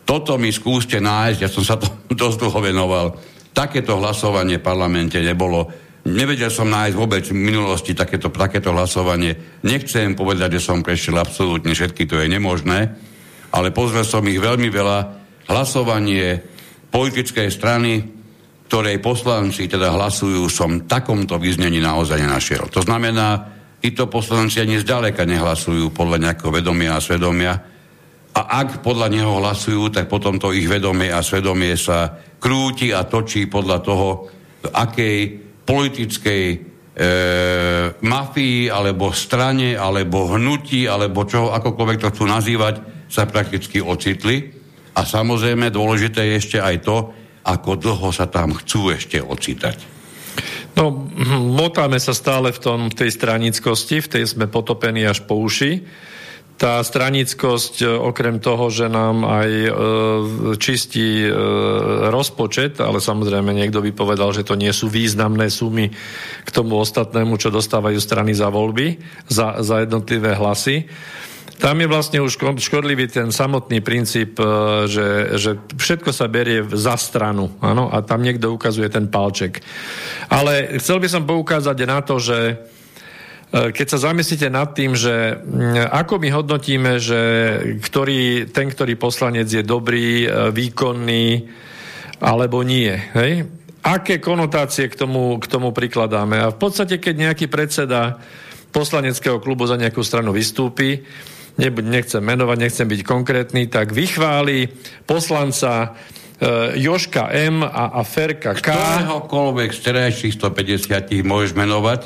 Toto mi skúste nájsť, ja som sa to *laughs* dosť dlho venoval. Takéto hlasovanie v parlamente nebolo Nevedel som nájsť vôbec v minulosti takéto, takéto hlasovanie. Nechcem povedať, že som prešiel absolútne všetky, to je nemožné, ale pozrel som ich veľmi veľa. Hlasovanie politickej strany, ktorej poslanci teda hlasujú, som takomto vyznení naozaj nenašiel. To znamená, títo poslanci ani zďaleka nehlasujú podľa nejakého vedomia a svedomia. A ak podľa neho hlasujú, tak potom to ich vedomie a svedomie sa krúti a točí podľa toho, akej politickej e, mafii, alebo strane, alebo hnutí, alebo čo, akokoľvek to chcú nazývať, sa prakticky ocitli. A samozrejme dôležité je ešte aj to, ako dlho sa tam chcú ešte ocitať.
No, motáme sa stále v, tom, v tej stranickosti, v tej sme potopení až po uši tá stranickosť, e, okrem toho, že nám aj e, čistí e, rozpočet, ale samozrejme niekto by povedal, že to nie sú významné sumy k tomu ostatnému, čo dostávajú strany za voľby, za, za jednotlivé hlasy. Tam je vlastne už škodlivý ten samotný princíp, e, že, že všetko sa berie za stranu, áno, a tam niekto ukazuje ten palček. Ale chcel by som poukázať na to, že E, keď sa zamyslíte nad tým, že ako my hodnotíme, že ktorý, ten, ktorý poslanec je dobrý, e, výkonný, alebo nie. Hej? Aké konotácie k tomu, k tomu prikladáme? A v podstate, keď nejaký predseda poslaneckého klubu za nejakú stranu vystúpi, nechcem menovať, nechcem byť konkrétny, tak vychváli poslanca e, Joška M a, a Ferka K.
Ktoréhokoľvek z terajších 150 môžeš menovať,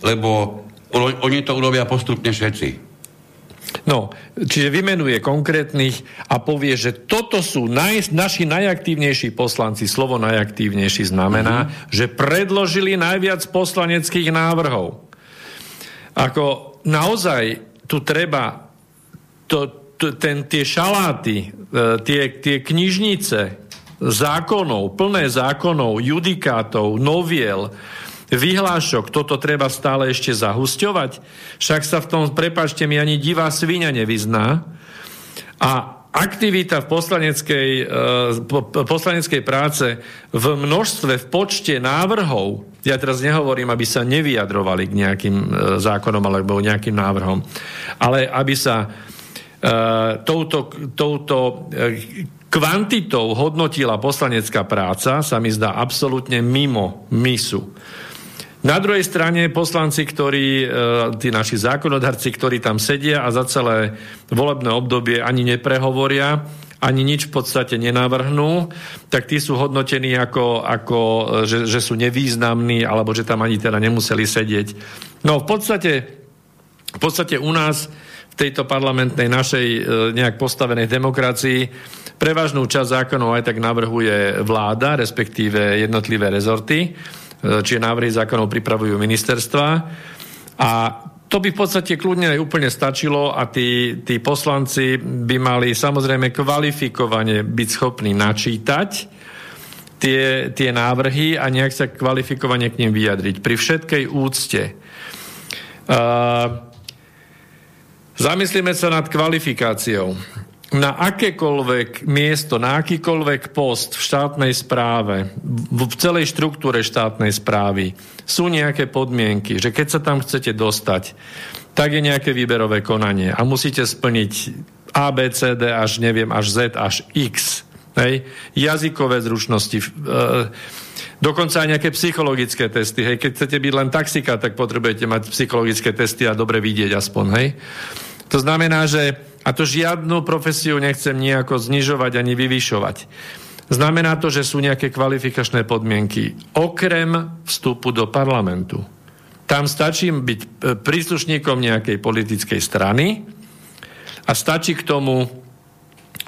lebo oni to urobia postupne všetci.
No, čiže vymenuje konkrétnych a povie, že toto sú naj, naši najaktívnejší poslanci. Slovo najaktívnejší znamená, mm-hmm. že predložili najviac poslaneckých návrhov. Ako naozaj tu treba to, to, ten, tie šaláty, e, tie, tie knižnice zákonov, plné zákonov, judikátov, noviel, vyhlášok, toto treba stále ešte zahusťovať? Však sa v tom, prepačte mi, ani divá svinia nevyzná. A aktivita v poslaneckej, e, poslaneckej práce v množstve, v počte návrhov, ja teraz nehovorím, aby sa nevyjadrovali k nejakým e, zákonom alebo nejakým návrhom, ale aby sa touto, touto e, kvantitou hodnotila poslanecká práca, sa mi zdá absolútne mimo misu. Na druhej strane poslanci, ktorí, e, tí naši zákonodarci, ktorí tam sedia a za celé volebné obdobie ani neprehovoria, ani nič v podstate nenavrhnú, tak tí sú hodnotení ako, ako že, že sú nevýznamní, alebo že tam ani teda nemuseli sedieť. No v podstate, v podstate u nás tejto parlamentnej našej e, nejak postavenej demokracii prevažnú časť zákonov aj tak navrhuje vláda, respektíve jednotlivé rezorty. E, čiže návrhy zákonov pripravujú ministerstva. A to by v podstate kľudne aj úplne stačilo a tí, tí poslanci by mali samozrejme kvalifikovane byť schopní načítať tie, tie návrhy a nejak sa kvalifikovane k nim vyjadriť. Pri všetkej úcte. Uh, zamyslíme sa nad kvalifikáciou. na akékoľvek miesto, na akýkoľvek post v štátnej správe, v celej štruktúre štátnej správy sú nejaké podmienky, že keď sa tam chcete dostať, tak je nejaké výberové konanie a musíte splniť A, B, C, D až neviem, až Z, až X. Hej? Jazykové zručnosti, e, dokonca aj nejaké psychologické testy. Hej? Keď chcete byť len taxika, tak potrebujete mať psychologické testy a dobre vidieť aspoň. Hej? To znamená, že a to žiadnu profesiu nechcem nejako znižovať ani vyvyšovať. Znamená to, že sú nejaké kvalifikačné podmienky. Okrem vstupu do parlamentu. Tam stačí byť e, príslušníkom nejakej politickej strany a stačí k tomu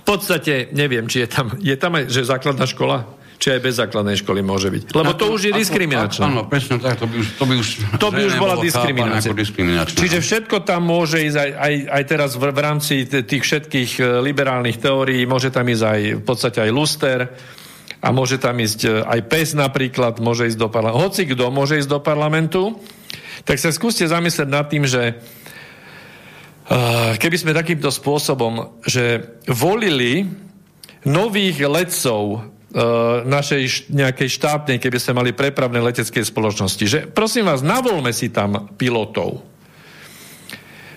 v podstate, neviem, či je tam, je tam aj, že základná škola? Či aj bez základnej školy môže byť. Lebo to, to už je diskriminačné.
Áno, presne tak, to by už, to by už,
to by už bola diskriminácia. Čiže všetko tam môže ísť aj, aj, aj teraz v, v rámci tých všetkých e, liberálnych teórií, môže tam ísť aj v podstate aj luster, a môže tam ísť e, aj PES napríklad, môže ísť do parlamentu. Hoci kto môže ísť do parlamentu, tak sa skúste zamyslieť nad tým, že uh, keby sme takýmto spôsobom, že volili nových letcov E, našej nejakej štátnej, keby sme mali prepravné leteckej spoločnosti. Že prosím vás, navolme si tam pilotov.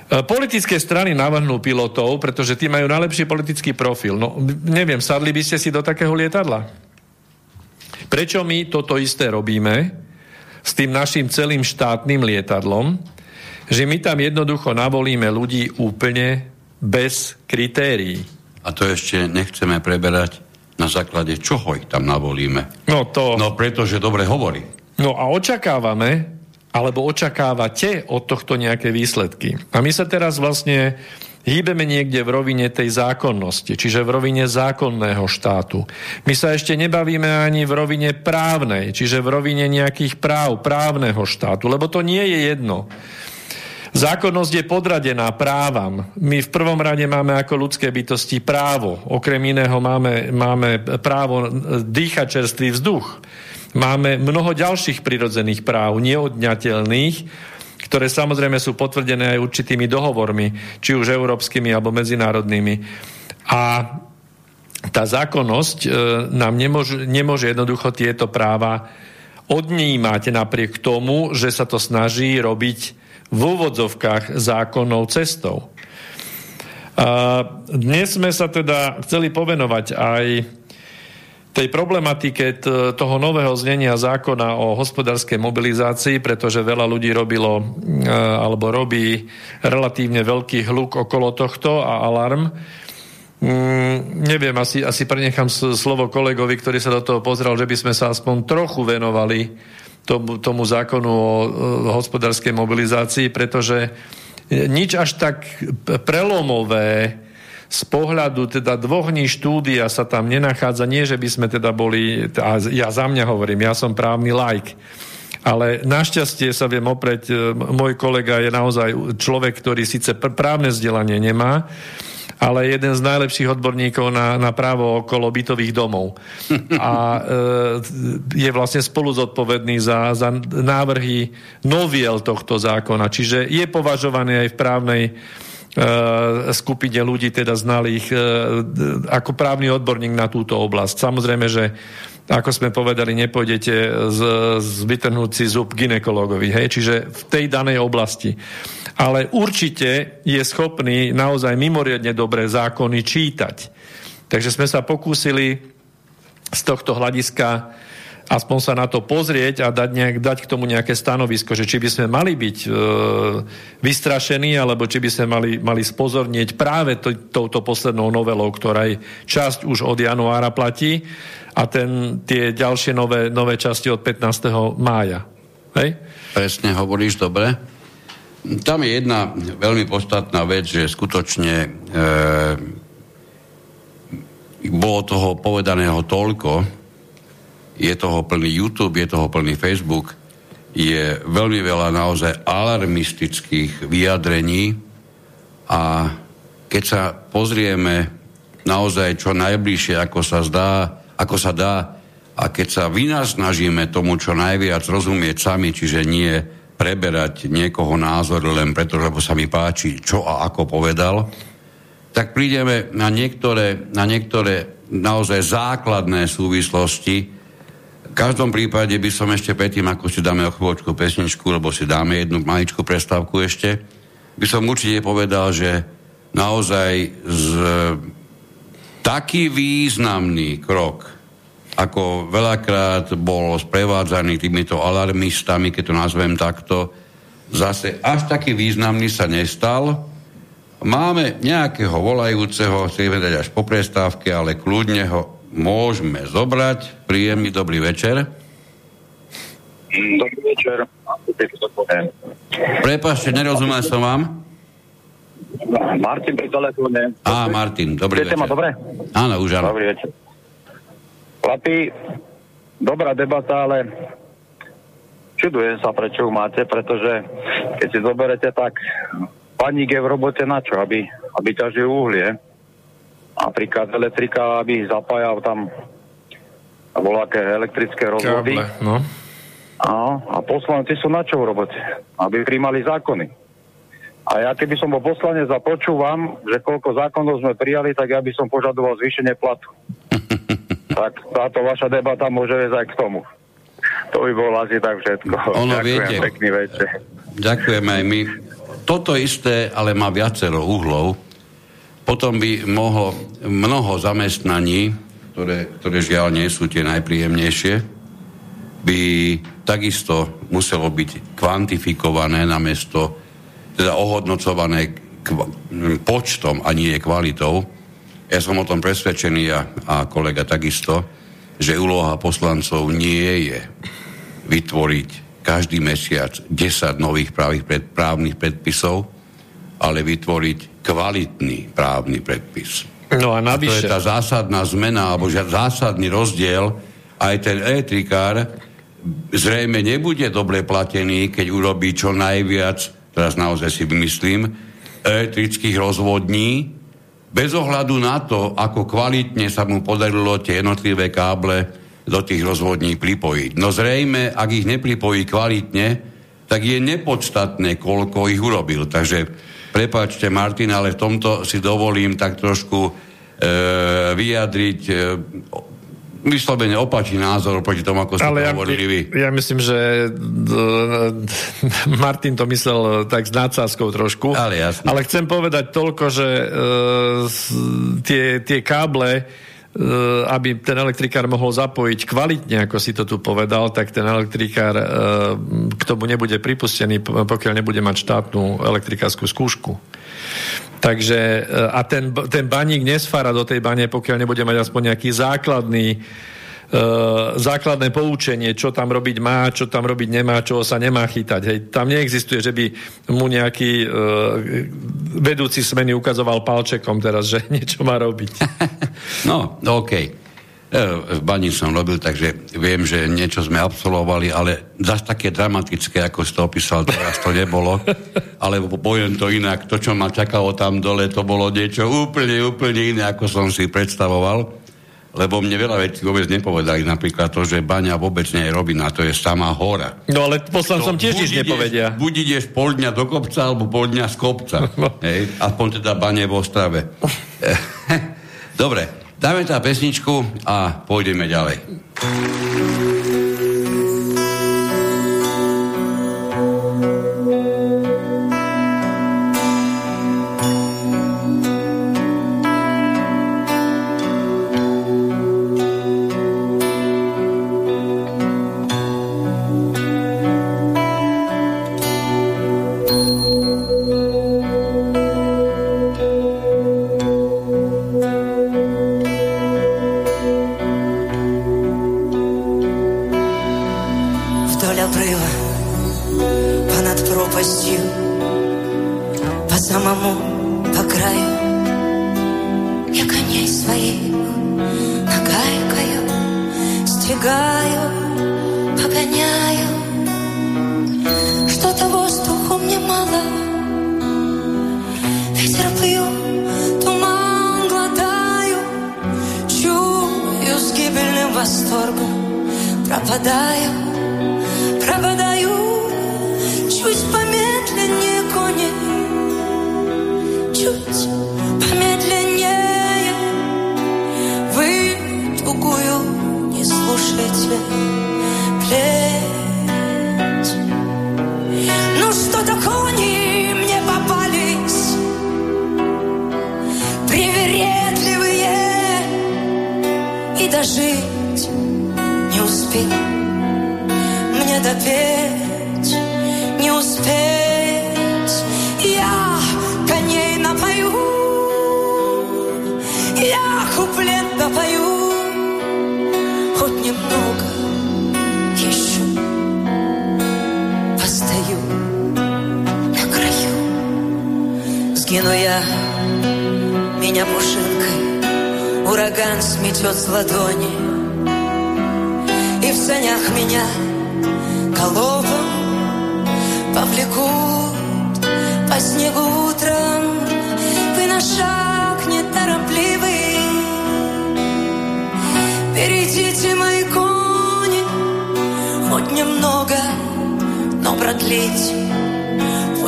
E, politické strany navrhnú pilotov, pretože tí majú najlepší politický profil. No, neviem, sadli by ste si do takého lietadla? Prečo my toto isté robíme s tým našim celým štátnym lietadlom, že my tam jednoducho navolíme ľudí úplne bez kritérií.
A to ešte nechceme preberať na základe čoho ich tam navolíme?
No to...
No pretože dobre hovorí.
No a očakávame, alebo očakávate od tohto nejaké výsledky. A my sa teraz vlastne hýbeme niekde v rovine tej zákonnosti, čiže v rovine zákonného štátu. My sa ešte nebavíme ani v rovine právnej, čiže v rovine nejakých práv právneho štátu, lebo to nie je jedno. Zákonnosť je podradená právam. My v prvom rade máme ako ľudské bytosti právo. Okrem iného máme, máme právo dýchať čerstvý vzduch. Máme mnoho ďalších prirodzených práv, neodňateľných, ktoré samozrejme sú potvrdené aj určitými dohovormi, či už európskymi alebo medzinárodnými. A tá zákonnosť e, nám nemôže, nemôže jednoducho tieto práva odnímať napriek tomu, že sa to snaží robiť v úvodzovkách zákonnou cestou. A dnes sme sa teda chceli povenovať aj tej problematike toho nového znenia zákona o hospodárskej mobilizácii, pretože veľa ľudí robilo alebo robí relatívne veľký hluk okolo tohto a alarm. Mm, neviem, asi, asi prenechám slovo kolegovi, ktorý sa do toho pozrel, že by sme sa aspoň trochu venovali tomu, tomu zákonu o, o hospodárskej mobilizácii, pretože nič až tak prelomové z pohľadu teda dvoch dní štúdia sa tam nenachádza. Nie, že by sme teda boli, a ja za mňa hovorím, ja som právny like, ale našťastie sa viem opreť, môj kolega je naozaj človek, ktorý síce právne vzdelanie nemá, ale jeden z najlepších odborníkov na, na právo okolo bytových domov. A e, je vlastne spolu zodpovedný za, za návrhy noviel tohto zákona. Čiže je považovaný aj v právnej e, skupine ľudí, teda znalých, e, ako právny odborník na túto oblasť. Samozrejme, že ako sme povedali, nepôjdete z, z vytrhnúci zub ginekologovi, hej? čiže v tej danej oblasti ale určite je schopný naozaj mimoriadne dobré zákony čítať. Takže sme sa pokúsili z tohto hľadiska aspoň sa na to pozrieť a dať, nejak, dať k tomu nejaké stanovisko, že či by sme mali byť e, vystrašení, alebo či by sme mali, mali spozornieť práve to, touto poslednou novelou, ktorá je časť už od januára platí a ten, tie ďalšie nové, nové časti od 15. mája. Hej?
Presne hovoríš, dobre. Tam je jedna veľmi podstatná vec, že skutočne e, bolo toho povedaného toľko, je toho plný YouTube, je toho plný Facebook, je veľmi veľa naozaj alarmistických vyjadrení a keď sa pozrieme naozaj čo najbližšie, ako sa zdá, ako sa dá, a keď sa vynasnažíme tomu čo najviac rozumieť sami, čiže nie preberať niekoho názor len preto, lebo sa mi páči, čo a ako povedal, tak prídeme na niektoré, na niektoré naozaj základné súvislosti. V každom prípade by som ešte predtým, ako si dáme o chvíľočku pesničku, lebo si dáme jednu maličku prestávku ešte, by som určite povedal, že naozaj z, taký významný krok, ako veľakrát bol sprevádzaný týmito alarmistami, keď to nazvem takto, zase až taký významný sa nestal, Máme nejakého volajúceho, chceme dať až po prestávke, ale kľudne ho môžeme zobrať. Príjemný dobrý večer.
Dobrý večer.
Prepašte, nerozumel som vám.
Martin pri telefóne.
Á, Martin, dobrý
Viete
večer.
ma dobre?
Áno, už áno.
Dobrý večer. Chlapi, dobrá debata, ale čudujem sa, prečo ju máte, pretože keď si zoberete, tak paník je v robote na čo? Aby, aby ťažil uhlie. Napríklad elektrika, aby zapájal tam voľaké elektrické rozvody.
Káble, no.
A, a poslanci sú na čo v robote? Aby príjmali zákony. A ja keby som bol poslanec a počúvam, že koľko zákonov sme prijali, tak ja by som požadoval zvýšenie platu. *laughs* tak táto vaša debata môže viesť aj k tomu. To by bolo asi tak všetko.
Ono,
Ďakujem,
viete.
pekný večer.
Ďakujeme aj my. Toto isté, ale má viacero uhlov. Potom by mohlo mnoho zamestnaní, ktoré, ktoré žiaľ nie sú tie najpríjemnejšie, by takisto muselo byť kvantifikované namiesto, teda ohodnocované počtom a nie kvalitou. Ja som o tom presvedčený a, a kolega takisto, že úloha poslancov nie je vytvoriť každý mesiac 10 nových právnych, pred, právnych predpisov, ale vytvoriť kvalitný právny predpis.
No a
A to je
navyše,
tá zásadná zmena, alebo zásadný rozdiel. Aj ten elektrikár zrejme nebude dobre platený, keď urobí čo najviac, teraz naozaj si vymyslím, elektrických rozvodní, bez ohľadu na to, ako kvalitne sa mu podarilo tie jednotlivé káble do tých rozvodní pripojiť. No zrejme, ak ich nepripojí kvalitne, tak je nepodstatné, koľko ich urobil. Takže prepáčte, Martin, ale v tomto si dovolím tak trošku e, vyjadriť e, vyslovene opačný názor proti tomu, ako ste
ale ja,
hovorili vy.
ja myslím, že d- *laughs* Martin to myslel tak s nadsázkou trošku.
Ale jasne.
Ale chcem povedať toľko, že uh, tie, tie káble aby ten elektrikár mohol zapojiť kvalitne, ako si to tu povedal, tak ten elektrikár uh, k tomu nebude pripustený, pokiaľ nebude mať štátnu elektrikárskú skúšku. Takže, e, a ten, ten baník nesfára do tej bane, pokiaľ nebude mať aspoň nejaký základný základné poučenie, čo tam robiť má, čo tam robiť nemá, čoho sa nemá chytať. Hej. Tam neexistuje, že by mu nejaký uh, vedúci smeny ukazoval palčekom teraz, že *laughs* niečo má robiť. *laughs*
No, OK. V bani som robil, takže viem, že niečo sme absolvovali, ale zase také dramatické, ako si to opísal teraz, to nebolo. *laughs* Alebo poviem to inak, to, čo ma čakalo tam dole, to bolo niečo úplne, úplne iné, ako som si predstavoval. Lebo mne veľa vecí vôbec nepovedali, napríklad to, že baňa vôbec nie je robina, to je samá hora.
No ale poslancom tiež nič nepovedia.
Buď ideš pol dňa do kopca, alebo pol dňa z kopca. *laughs* Hej, aspoň teda bane v Ostrave. *laughs* Dobre, dáme tá pesničku a pôjdeme ďalej.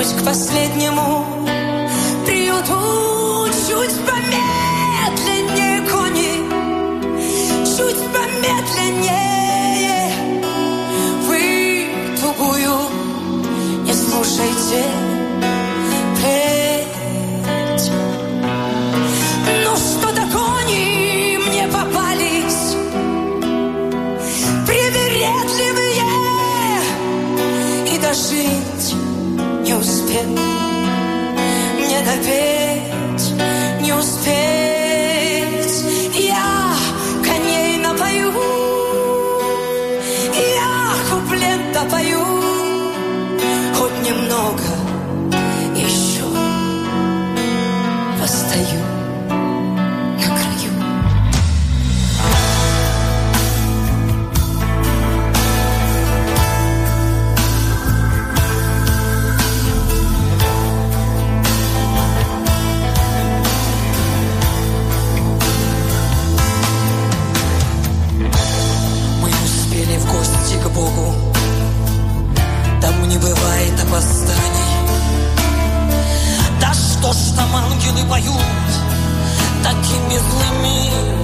вернусь к последнему приюту чуть помедленнее, кони, чуть помедленнее. Вы тугую не слушайте.
pay поют такими злыми.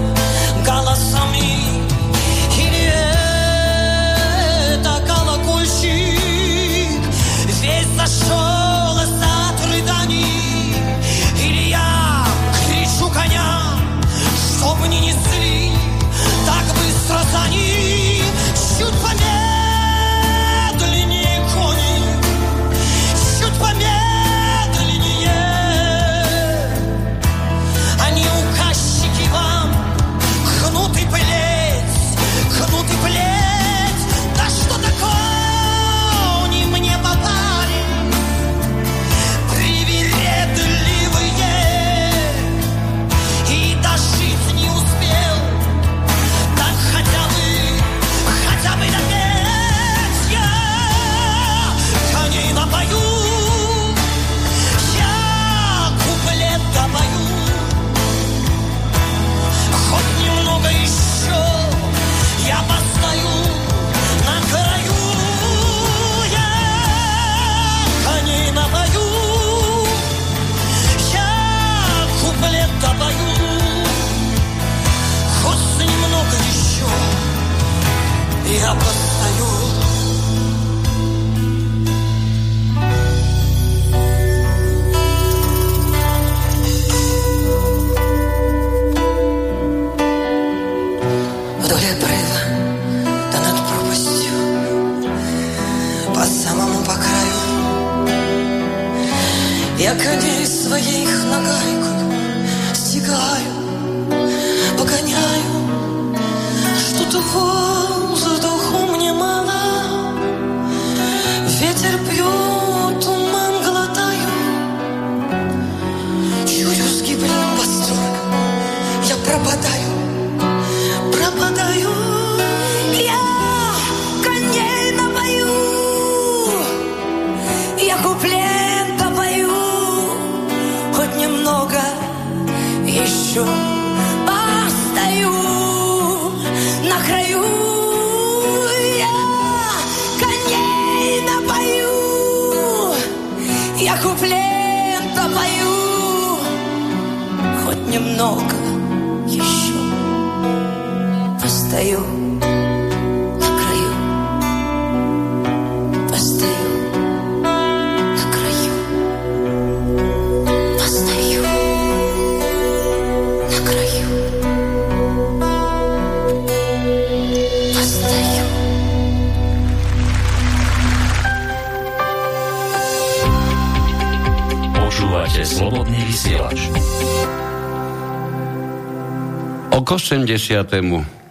80.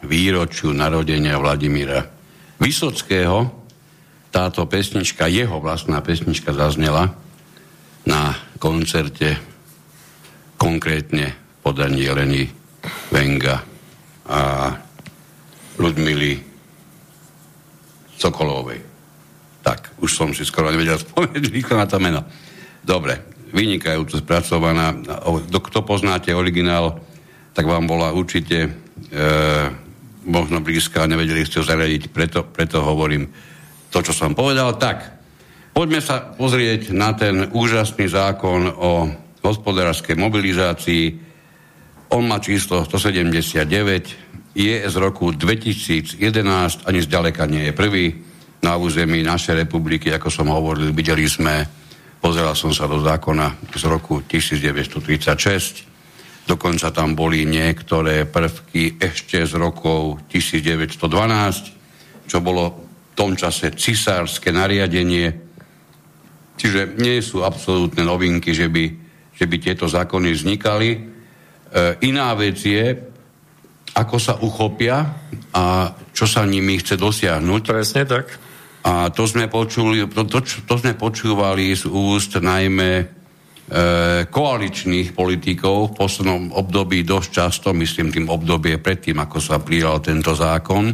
výročiu narodenia Vladimíra Vysockého táto pesnička, jeho vlastná pesnička zaznela na koncerte konkrétne podaní Jeleny Venga a Ludmily Sokolovej. Tak, už som si skoro nevedel spomenúť na to meno. Dobre, vynikajúco spracovaná. Kto poznáte originál, tak vám bola určite e, možno blízka a nevedeli ste ho zaradiť, preto, preto hovorím to, čo som povedal. Tak, poďme sa pozrieť na ten úžasný zákon o hospodárskej mobilizácii. On má číslo 179, je z roku 2011, ani zďaleka nie je prvý na území našej republiky, ako som hovoril, videli sme, pozeral som sa do zákona z roku 1936, dokonca tam boli niektoré prvky ešte z rokov 1912, čo bolo v tom čase cisárske nariadenie, čiže nie sú absolútne novinky, že by, že by tieto zákony vznikali. E, iná vec je, ako sa uchopia a čo sa nimi chce dosiahnuť.
Presne tak.
A to sme, počuli, to, to, to sme počúvali z úst najmä koaličných politikov v poslednom období dosť často, myslím tým obdobie predtým, ako sa prijal tento zákon,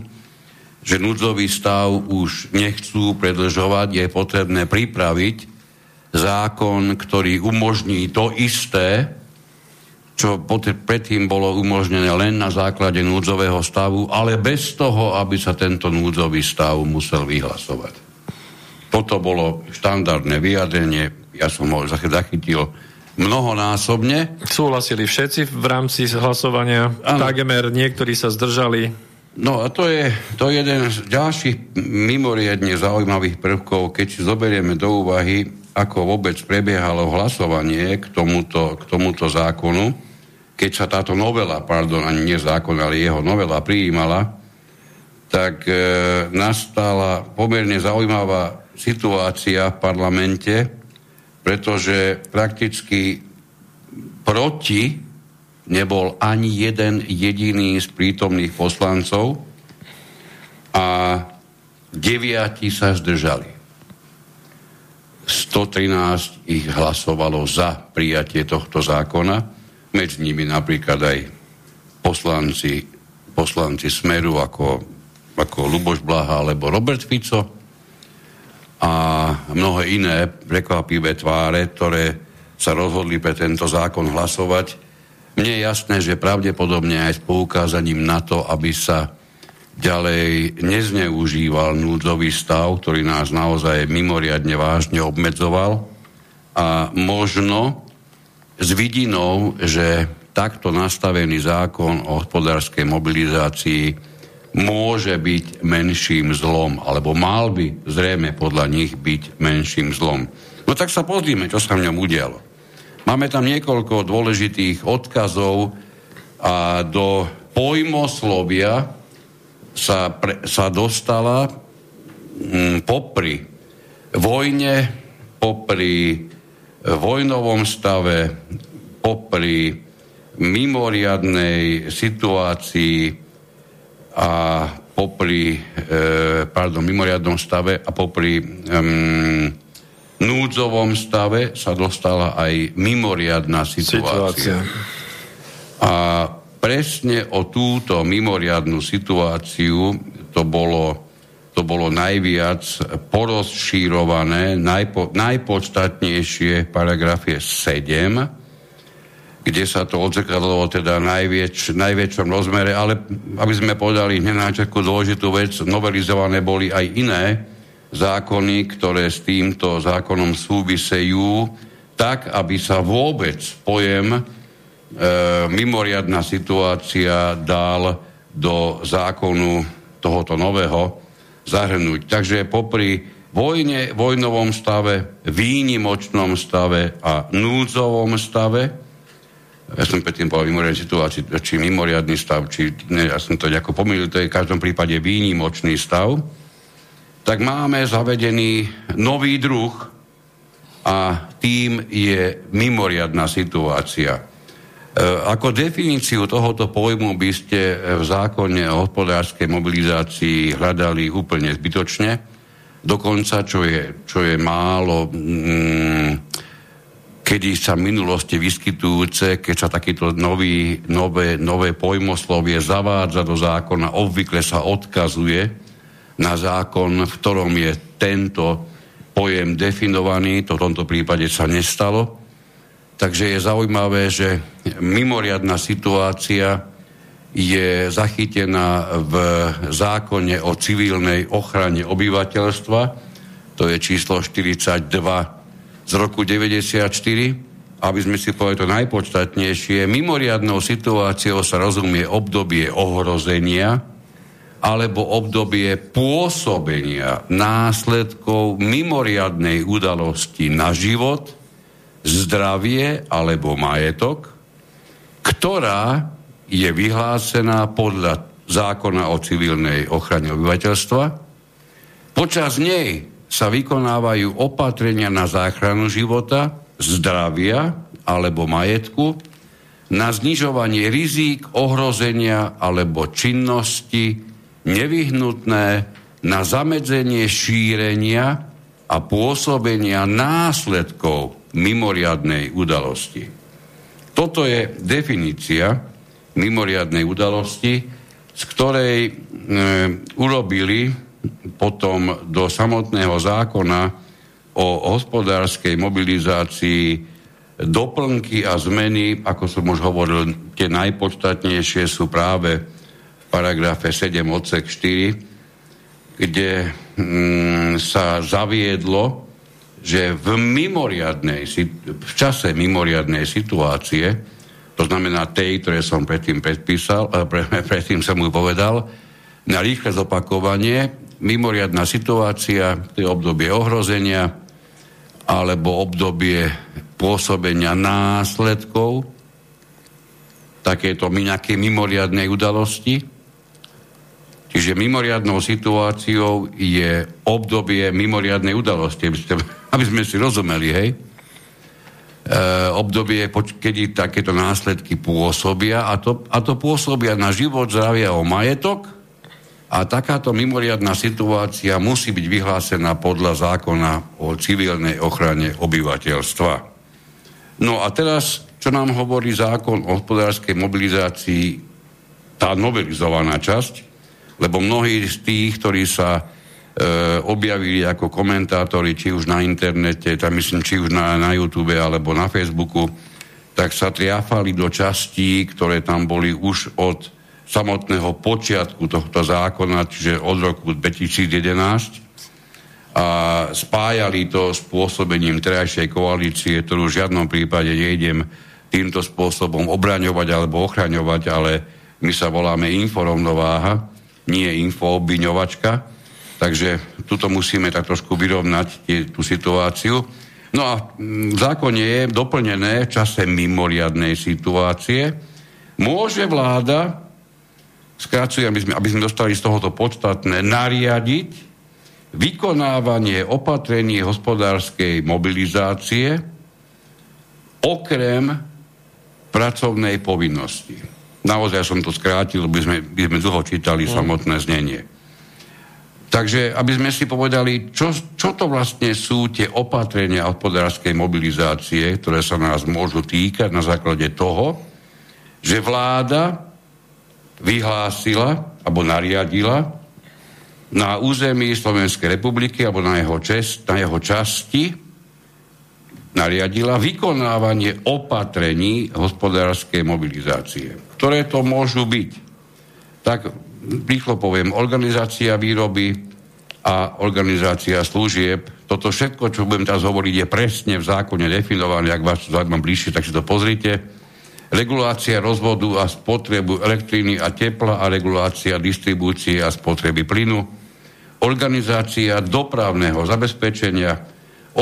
že núdzový stav už nechcú predlžovať, je potrebné pripraviť zákon, ktorý umožní to isté, čo predtým bolo umožnené len na základe núdzového stavu, ale bez toho, aby sa tento núdzový stav musel vyhlasovať. Toto bolo štandardné vyjadrenie, ja som ho zachytil mnohonásobne.
Súhlasili všetci v rámci hlasovania, ano. takmer niektorí sa zdržali.
No a to je, to je jeden z ďalších mimoriadne zaujímavých prvkov, keď si zoberieme do úvahy, ako vôbec prebiehalo hlasovanie k tomuto, k tomuto zákonu keď sa táto novela, pardon, ani nie zákon, ale jeho novela prijímala, tak e, nastala pomerne zaujímavá situácia v parlamente, pretože prakticky proti nebol ani jeden jediný z prítomných poslancov a deviati sa zdržali. 113 ich hlasovalo za prijatie tohto zákona medzi nimi napríklad aj poslanci, poslanci Smeru ako, ako Luboš Blaha alebo Robert Fico a mnohé iné prekvapivé tváre, ktoré sa rozhodli pre tento zákon hlasovať. Mne je jasné, že pravdepodobne aj s poukázaním na to, aby sa ďalej nezneužíval núdzový stav, ktorý nás naozaj mimoriadne vážne obmedzoval a možno s vidinou, že takto nastavený zákon o hospodárskej mobilizácii môže byť menším zlom, alebo mal by zrejme podľa nich byť menším zlom. No tak sa pozrime, čo sa v ňom udialo. Máme tam niekoľko dôležitých odkazov a do pojmoslovia sa, pre, sa dostala mm, popri vojne, popri vojnovom stave, popri mimoriadnej situácii a popri, e, pardon, mimoriadnom stave a popri um, núdzovom stave sa dostala aj mimoriadná situácia. situácia. A presne o túto mimoriadnú situáciu to bolo to bolo najviac porozšírované, najpo, najpodstatnejšie v paragrafe 7, kde sa to odzrkadlo teda najväč, najväčšom rozmere, ale aby sme povedali hneď na začiatku dôležitú vec, novelizované boli aj iné zákony, ktoré s týmto zákonom súvisejú, tak, aby sa vôbec pojem e, mimoriadná situácia dal do zákonu tohoto nového, zahrnúť. Takže popri vojne, vojnovom stave, výnimočnom stave a núdzovom stave, ja som predtým povedal mimoriadný situácii, či mimoriadný stav, či ne, ja som to nejako pomýlil, to je v každom prípade výnimočný stav, tak máme zavedený nový druh a tým je mimoriadná situácia. E, ako definíciu tohoto pojmu by ste v zákone o hospodárskej mobilizácii hľadali úplne zbytočne. Dokonca, čo je, čo je málo, mm, kedy sa minulosti vyskytujúce, keď sa takýto nový, nové, nové pojmoslovie zavádza do zákona, obvykle sa odkazuje na zákon, v ktorom je tento pojem definovaný, to v tomto prípade sa nestalo. Takže je zaujímavé, že mimoriadná situácia je zachytená v zákone o civilnej ochrane obyvateľstva, to je číslo 42 z roku 94, aby sme si povedali to najpodstatnejšie, mimoriadnou situáciou sa rozumie obdobie ohrozenia, alebo obdobie pôsobenia následkov mimoriadnej udalosti na život, zdravie alebo majetok, ktorá je vyhlásená podľa zákona o civilnej ochrane obyvateľstva. Počas nej sa vykonávajú opatrenia na záchranu života, zdravia alebo majetku, na znižovanie rizík, ohrozenia alebo činnosti nevyhnutné na zamedzenie šírenia a pôsobenia následkov mimoriadnej udalosti. Toto je definícia mimoriadnej udalosti, z ktorej e, urobili potom do samotného zákona o hospodárskej mobilizácii doplnky a zmeny, ako som už hovoril, tie najpodstatnejšie sú práve paragrafe 7 odsek 4, kde mm, sa zaviedlo, že v mimoriadnej, v čase mimoriadnej situácie, to znamená tej, ktoré som predtým predpísal, eh, pre, *laughs* predtým som mu povedal, na rýchle zopakovanie, mimoriadná situácia, to je obdobie ohrozenia, alebo obdobie pôsobenia následkov takéto nejaké mimoriadnej udalosti, Čiže mimoriadnou situáciou je obdobie mimoriadnej udalosti, aby, ste, *laughs* aby sme si rozumeli, hej? E, obdobie, kedy takéto následky pôsobia a to, a to pôsobia na život, zdravia o majetok a takáto mimoriadná situácia musí byť vyhlásená podľa zákona o civilnej ochrane obyvateľstva. No a teraz, čo nám hovorí zákon o hospodárskej mobilizácii, tá novelizovaná časť, lebo mnohí z tých, ktorí sa e, objavili ako komentátori, či už na internete, tam myslím, či už na, na YouTube alebo na Facebooku, tak sa triafali do častí, ktoré tam boli už od samotného počiatku tohto zákona, čiže od roku 2011 a spájali to s pôsobením terajšej koalície, ktorú v žiadnom prípade nejdem týmto spôsobom obraňovať alebo ochraňovať, ale my sa voláme inforovnováha nie infoobviňovačka, takže tuto musíme tak trošku vyrovnať tie, tú situáciu. No a v zákone je doplnené v čase mimoriadnej situácie. Môže vláda, skracujem, aby sme, aby sme dostali z tohoto podstatné, nariadiť vykonávanie opatrení hospodárskej mobilizácie okrem pracovnej povinnosti. Naozaj som to skrátil, by sme, by sme dlho čítali mm. samotné znenie. Takže, aby sme si povedali, čo, čo to vlastne sú tie opatrenia hospodárskej mobilizácie, ktoré sa nás môžu týkať na základe toho, že vláda vyhlásila alebo nariadila na území Slovenskej republiky alebo na jeho, čest, na jeho časti nariadila vykonávanie opatrení hospodárskej mobilizácie. Ktoré to môžu byť? Tak rýchlo poviem, organizácia výroby a organizácia služieb. Toto všetko, čo budem teraz hovoriť, je presne v zákone definované, ak vás zaujímam bližšie, tak si to pozrite. Regulácia rozvodu a spotrebu elektriny a tepla a regulácia distribúcie a spotreby plynu. Organizácia dopravného zabezpečenia,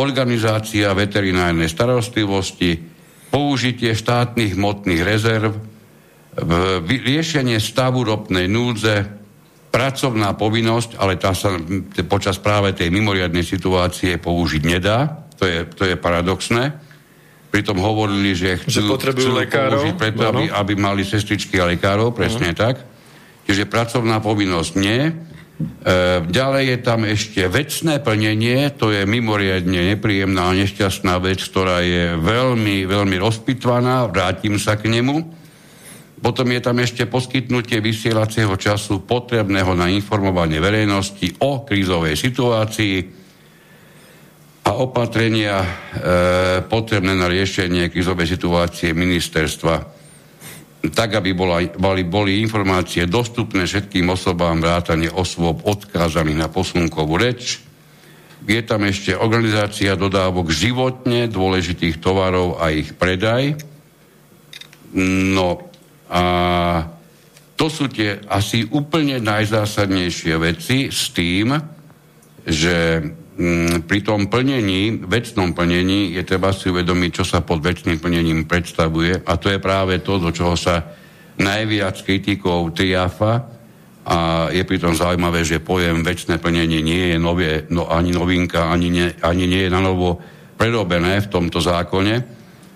organizácia veterinárnej starostlivosti, použitie štátnych hmotných rezerv, riešenie stavu ropnej núdze, pracovná povinnosť, ale tá sa počas práve tej mimoriadnej situácie použiť nedá, to je, to je paradoxné. Pritom hovorili, že chcú,
Že potrebujú
chcú
lekárov,
použiť preto, aby, aby mali sestričky a lekárov, presne tak. Čiže pracovná povinnosť nie. E, ďalej je tam ešte vecné plnenie, to je mimoriadne nepríjemná a nešťastná vec, ktorá je veľmi, veľmi rozpitvaná, vrátim sa k nemu. Potom je tam ešte poskytnutie vysielacieho času potrebného na informovanie verejnosti o krízovej situácii a opatrenia e, potrebné na riešenie krízovej situácie ministerstva tak, aby bola, boli, boli informácie dostupné všetkým osobám vrátane osôb odkázaných na posunkovú reč. Je tam ešte organizácia dodávok životne dôležitých tovarov a ich predaj. No a to sú tie asi úplne najzásadnejšie veci s tým, že pri tom plnení, vecnom plnení je treba si uvedomiť, čo sa pod vecným plnením predstavuje. A to je práve to, do čoho sa najviac kritikov triafa. A je pritom zaujímavé, že pojem vecné plnenie nie je novie, no, ani novinka, ani nie, ani nie je na novo prerobené v tomto zákone,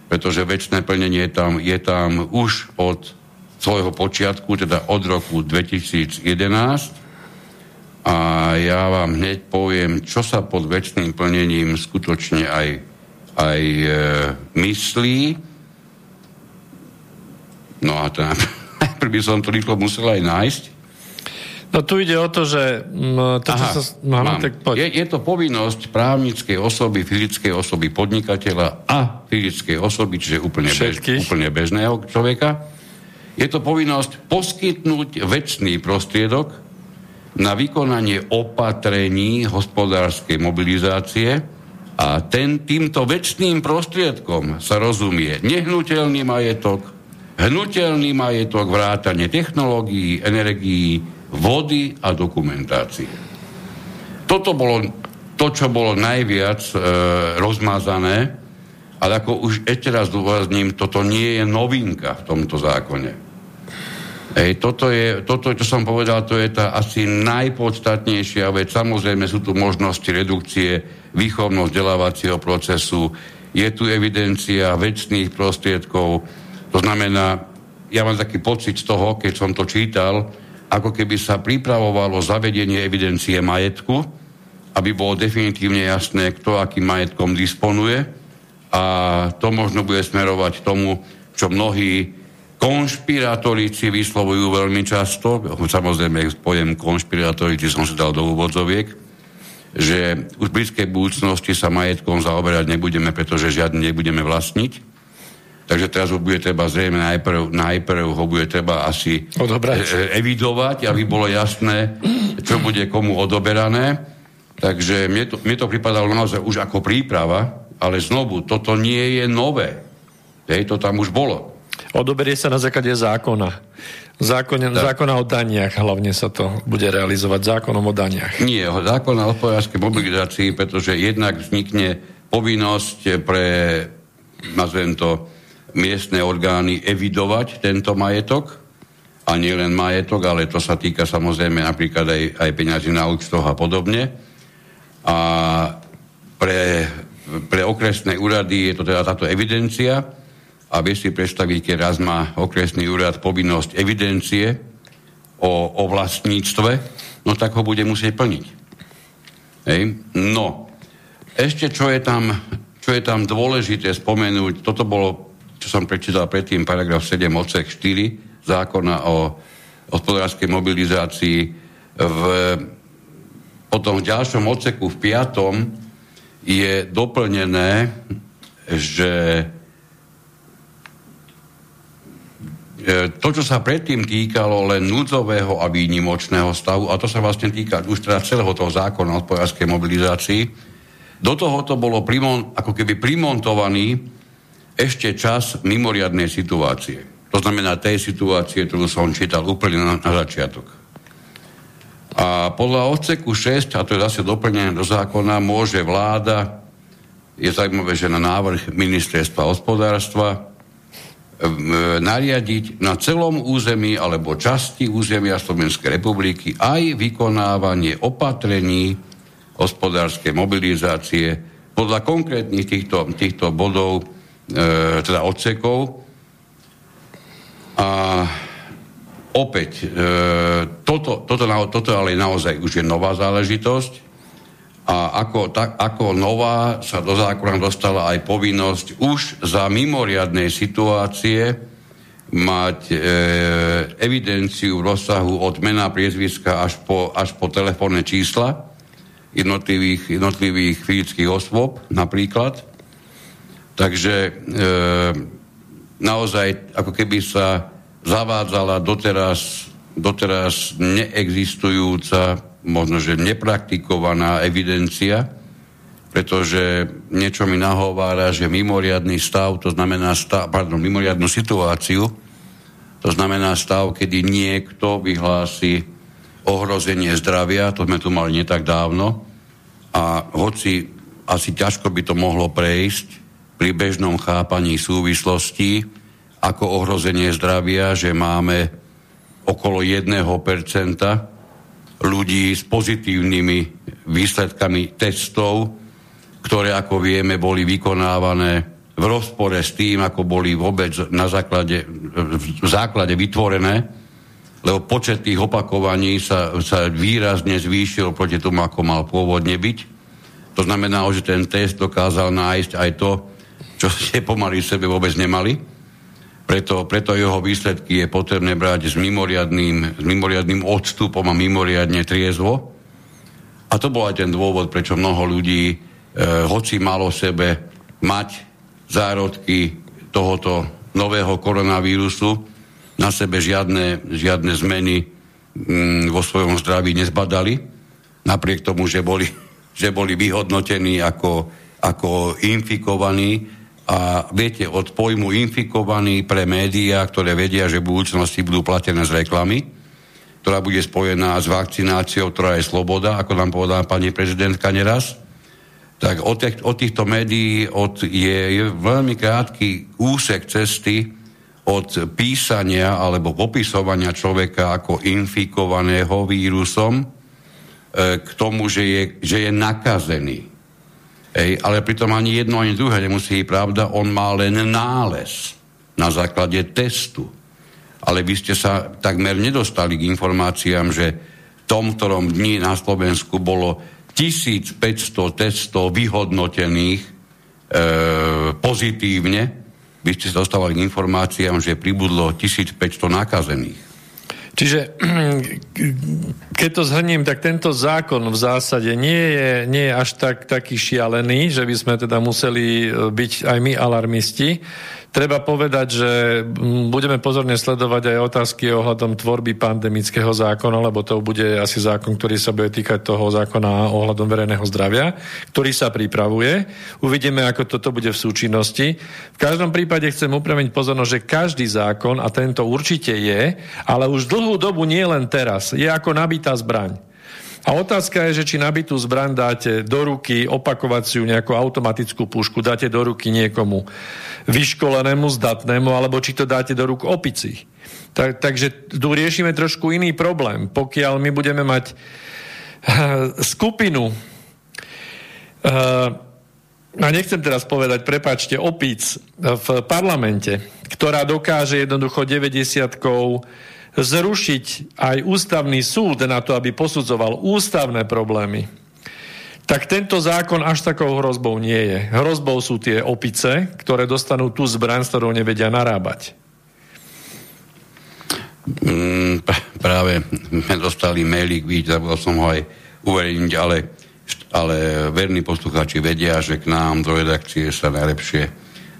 pretože vecné plnenie je tam, je tam už od svojho počiatku, teda od roku 2011 a ja vám hneď poviem, čo sa pod väčšným plnením skutočne aj, aj e, myslí. No a to *laughs* najprv by som to rýchlo musel aj nájsť.
No tu ide o to, že to,
Aha,
sa... No,
mám.
tak poď.
je, je to povinnosť právnickej osoby, fyzickej osoby podnikateľa a fyzickej osoby, čiže úplne, bež, úplne bežného človeka. Je to povinnosť poskytnúť väčší prostriedok na vykonanie opatrení hospodárskej mobilizácie a ten, týmto väčšným prostriedkom sa rozumie nehnuteľný majetok, hnutelný majetok, vrátanie technológií, energií, vody a dokumentácie. Toto bolo to, čo bolo najviac e, rozmazané, ale ako už ešte raz dôrazním, toto nie je novinka v tomto zákone. Hej, toto, je, toto, čo som povedal, to je tá asi najpodstatnejšia vec. Samozrejme sú tu možnosti redukcie výchovno-vzdelávacieho procesu, je tu evidencia vecných prostriedkov, to znamená, ja mám taký pocit z toho, keď som to čítal, ako keby sa pripravovalo zavedenie evidencie majetku, aby bolo definitívne jasné, kto akým majetkom disponuje. A to možno bude smerovať tomu, čo mnohí konšpiratorici vyslovujú veľmi často, samozrejme pojem konšpiratorici som si dal do úvodzoviek, že už v blízkej budúcnosti sa majetkom zaoberať nebudeme, pretože žiadny nebudeme vlastniť. Takže teraz ho bude treba zrejme najprv, najprv ho bude treba asi
Odobrať.
e, e, evidovať, aby bolo jasné, čo bude komu odoberané. Takže mne to, mne to pripadalo naozaj už ako príprava, ale znovu, toto nie je nové. Hej, to tam už bolo.
Odoberie sa na základe zákona. Zákon, zákona o daniach hlavne sa to bude realizovať zákonom o daniach.
Nie, zákon o hospodárskej mobilizácii, pretože jednak vznikne povinnosť pre, nazvem to, miestne orgány evidovať tento majetok a nie len majetok, ale to sa týka samozrejme napríklad aj, aj peňazí na účtoch a podobne. A pre, pre okresné úrady je to teda táto evidencia a vie si predstaviť, keď raz má okresný úrad povinnosť evidencie o, o vlastníctve, no tak ho bude musieť plniť. Hej. No, ešte čo je, tam, čo je tam dôležité spomenúť, toto bolo, čo som prečítal predtým, paragraf 7 odsek 4 zákona o hospodárskej mobilizácii v, potom v ďalšom odseku v piatom je doplnené, že E, to, čo sa predtým týkalo len núdzového a výnimočného stavu, a to sa vlastne týka už teda celého toho zákona o hospodárskej mobilizácii, do tohoto bolo primon, ako keby primontovaný ešte čas mimoriadnej situácie. To znamená tej situácie, ktorú som čítal úplne na, na začiatok. A podľa odseku 6, a to je zase doplnené do zákona, môže vláda, je zaujímavé, že na návrh ministerstva hospodárstva, nariadiť na celom území alebo časti územia Slovenskej republiky aj vykonávanie opatrení hospodárskej mobilizácie podľa konkrétnych týchto, týchto bodov, e, teda odsekov. A opäť, e, toto, toto, toto ale naozaj už je nová záležitosť a ako, tak, ako nová sa do zákona dostala aj povinnosť už za mimoriadnej situácie mať e, evidenciu v rozsahu od mena priezviska až po, až po telefónne čísla jednotlivých, jednotlivých fyzických osôb napríklad. Takže e, naozaj ako keby sa zavádzala doteraz, doteraz neexistujúca, možno že nepraktikovaná evidencia, pretože niečo mi nahovára, že mimoriadný stav, to znamená stav, pardon, mimoriadnú situáciu, to znamená stav, kedy niekto vyhlási ohrozenie zdravia, to sme tu mali netak dávno, a hoci asi ťažko by to mohlo prejsť pri bežnom chápaní súvislostí ako ohrozenie zdravia, že máme okolo 1% ľudí s pozitívnymi výsledkami testov, ktoré, ako vieme, boli vykonávané v rozpore s tým, ako boli vôbec na základe, v základe vytvorené, lebo počet tých opakovaní sa, sa výrazne zvýšil proti tomu, ako mal pôvodne byť. To znamená, že ten test dokázal nájsť aj to, čo ste pomaly sebe vôbec nemali. Preto, preto jeho výsledky je potrebné brať s mimoriadným, s mimoriadným odstupom a mimoriadne triezvo. A to bol aj ten dôvod, prečo mnoho ľudí, e, hoci malo sebe mať zárodky tohoto nového koronavírusu, na sebe žiadne, žiadne zmeny mm, vo svojom zdraví nezbadali, napriek tomu, že boli, *laughs* že boli vyhodnotení ako, ako infikovaní. A viete, od pojmu infikovaní pre médiá, ktoré vedia, že v budúcnosti budú platené z reklamy, ktorá bude spojená s vakcináciou, ktorá je sloboda, ako nám povedala pani prezidentka neraz, tak od, tých, od týchto médií od, je, je veľmi krátky úsek cesty od písania alebo popisovania človeka ako infikovaného vírusom e, k tomu, že je, že je nakazený. Ej, ale pritom ani jedno, ani druhé nemusí byť pravda, on má len nález na základe testu. Ale vy ste sa takmer nedostali k informáciám, že v tom, ktorom dni na Slovensku bolo 1500 testov vyhodnotených e, pozitívne, vy ste sa dostávali k informáciám, že pribudlo 1500 nakazených.
Čiže *clears throat* keď to zhrním, tak tento zákon v zásade nie je, nie je až tak taký šialený, že by sme teda museli byť aj my alarmisti. Treba povedať, že budeme pozorne sledovať aj otázky ohľadom tvorby pandemického zákona, lebo to bude asi zákon, ktorý sa bude týkať toho zákona ohľadom verejného zdravia, ktorý sa pripravuje. Uvidíme, ako toto bude v súčinnosti. V každom prípade chcem upraviť pozornosť, že každý zákon, a tento určite je, ale už dlhú dobu nie len teraz, je ako nabitá zbraň. A otázka je, že či nabitú zbraň dáte do ruky opakovaciu nejakú automatickú pušku, dáte do ruky niekomu vyškolenému, zdatnému, alebo či to dáte do rúk opici. Tak, takže tu riešime trošku iný problém. Pokiaľ my budeme mať uh, skupinu uh, a nechcem teraz povedať, prepačte, opic v parlamente, ktorá dokáže jednoducho 90 zrušiť aj ústavný súd na to, aby posudzoval ústavné problémy, tak tento zákon až takou hrozbou nie je. Hrozbou sú tie opice, ktoré dostanú tú zbraň, s ktorou nevedia narábať.
Mm, práve sme dostali mailík, vidíte, zabudol som ho aj uverejniť, ale, ale verní poslucháči vedia, že k nám do redakcie sa najlepšie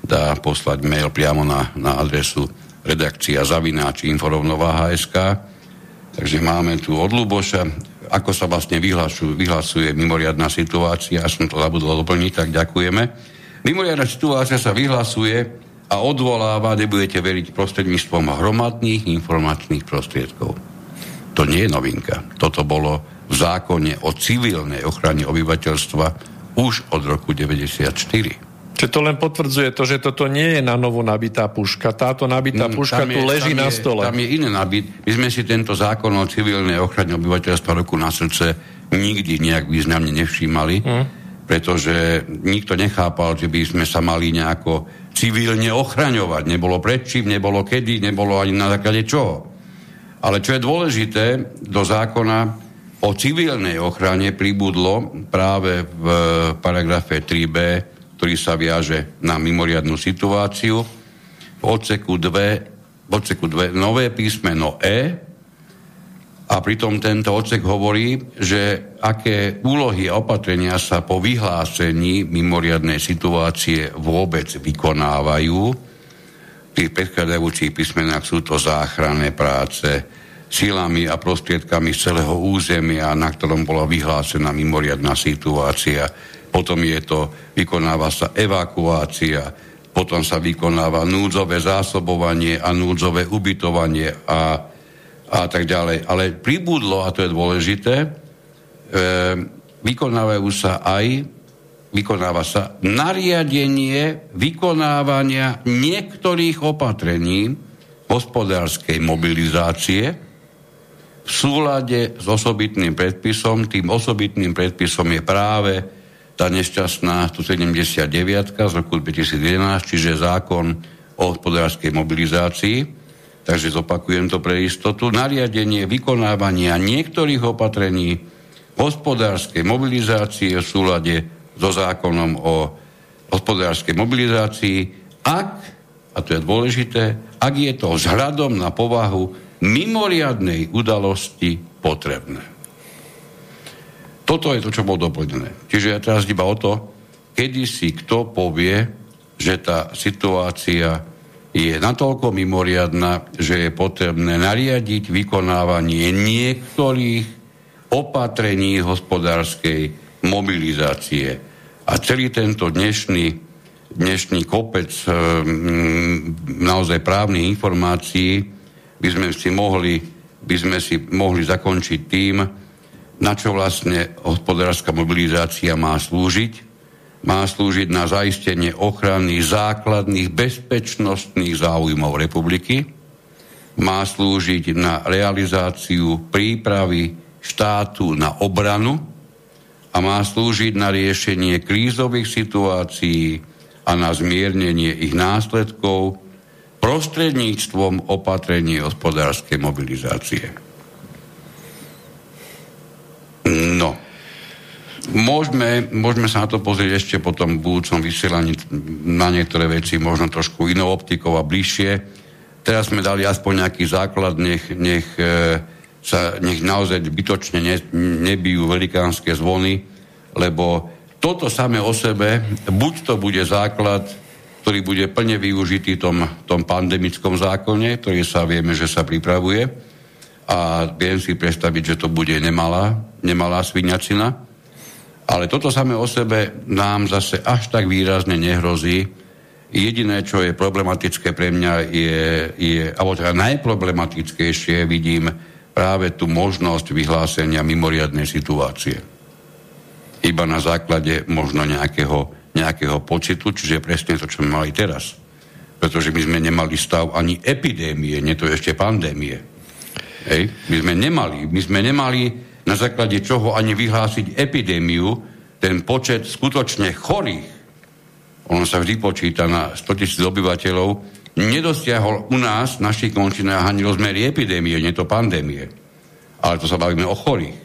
dá poslať mail priamo na, na adresu redakcia zavináči inforovnováha.sk. Takže máme tu od Luboša, ako sa vlastne vyhlasuje, vyhlasuje mimoriadná situácia, ja som to zabudol doplniť, tak ďakujeme. Mimoriadná situácia sa vyhlasuje a odvoláva, nebudete veriť, prostredníctvom hromadných informačných prostriedkov. To nie je novinka. Toto bolo v zákone o civilnej ochrane obyvateľstva už od roku 1994.
Čiže to len potvrdzuje to, že toto nie je na novo nabitá puška. Táto nabitá mm, puška tu leží
na
stole.
Tam je iné nabit. My sme si tento zákon o civilnej ochrane obyvateľstva roku na srdce nikdy nejak významne nevšímali. Mm. pretože nikto nechápal, že by sme sa mali nejako civilne ochraňovať. Nebolo predčím, nebolo kedy, nebolo ani na základe čoho. Ale čo je dôležité, do zákona o civilnej ochrane pribudlo práve v paragrafe 3b, ktorý sa viaže na mimoriadnú situáciu, v odseku 2, v odseku 2 nové písmeno E, a pritom tento odsek hovorí, že aké úlohy a opatrenia sa po vyhlásení mimoriadnej situácie vôbec vykonávajú. V tých predchádzajúcich písmenách sú to záchranné práce, silami a prostriedkami z celého územia, na ktorom bola vyhlásená mimoriadná situácia. Potom je to, vykonáva sa evakuácia, potom sa vykonáva núdzové zásobovanie a núdzové ubytovanie a a tak ďalej. Ale pribudlo, a to je dôležité, e, vykonávajú sa aj vykonáva sa nariadenie vykonávania niektorých opatrení hospodárskej mobilizácie v súlade s osobitným predpisom. Tým osobitným predpisom je práve tá nešťastná 179 z roku 2011, čiže zákon o hospodárskej mobilizácii, Takže zopakujem to pre istotu. Nariadenie vykonávania niektorých opatrení hospodárskej mobilizácie v súlade so zákonom o hospodárskej mobilizácii, ak, a to je dôležité, ak je to vzhľadom na povahu mimoriadnej udalosti potrebné. Toto je to, čo bolo doplnené. Čiže ja teraz iba o to, kedy si kto povie, že tá situácia je natoľko mimoriadná, že je potrebné nariadiť vykonávanie niektorých opatrení hospodárskej mobilizácie. A celý tento dnešný, dnešný kopec e, naozaj právnych informácií by sme si mohli, by sme si mohli zakončiť tým, na čo vlastne hospodárska mobilizácia má slúžiť? Má slúžiť na zaistenie ochrany základných bezpečnostných záujmov republiky, má slúžiť na realizáciu prípravy štátu na obranu. A má slúžiť na riešenie krízových situácií a na zmiernenie ich následkov prostredníctvom opatrení hospodárskej mobilizácie. No, Môžeme, môžeme sa na to pozrieť ešte potom v budúcom vysielaní na niektoré veci, možno trošku inou optikou a bližšie. Teraz sme dali aspoň nejaký základ, nech, nech, e, sa, nech naozaj bytočne ne, nebijú velikánske zvony, lebo toto samé o sebe, buď to bude základ, ktorý bude plne využitý v tom, tom pandemickom zákone, ktorý sa vieme, že sa pripravuje a viem si predstaviť, že to bude nemalá, nemalá sviňacina, ale toto samé o sebe nám zase až tak výrazne nehrozí. Jediné, čo je problematické pre mňa, je, je alebo teda najproblematickejšie vidím práve tú možnosť vyhlásenia mimoriadnej situácie. Iba na základe možno nejakého, nejakého pocitu, čiže presne to, čo sme mali teraz. Pretože my sme nemali stav ani epidémie, nie to ešte pandémie. Hej. My sme nemali, my sme nemali na základe čoho ani vyhlásiť epidémiu, ten počet skutočne chorých, on sa vždy počíta na 100 tisíc obyvateľov, nedosiahol u nás, našich končinách, ani rozmery epidémie, nie to pandémie. Ale to sa bavíme o chorých.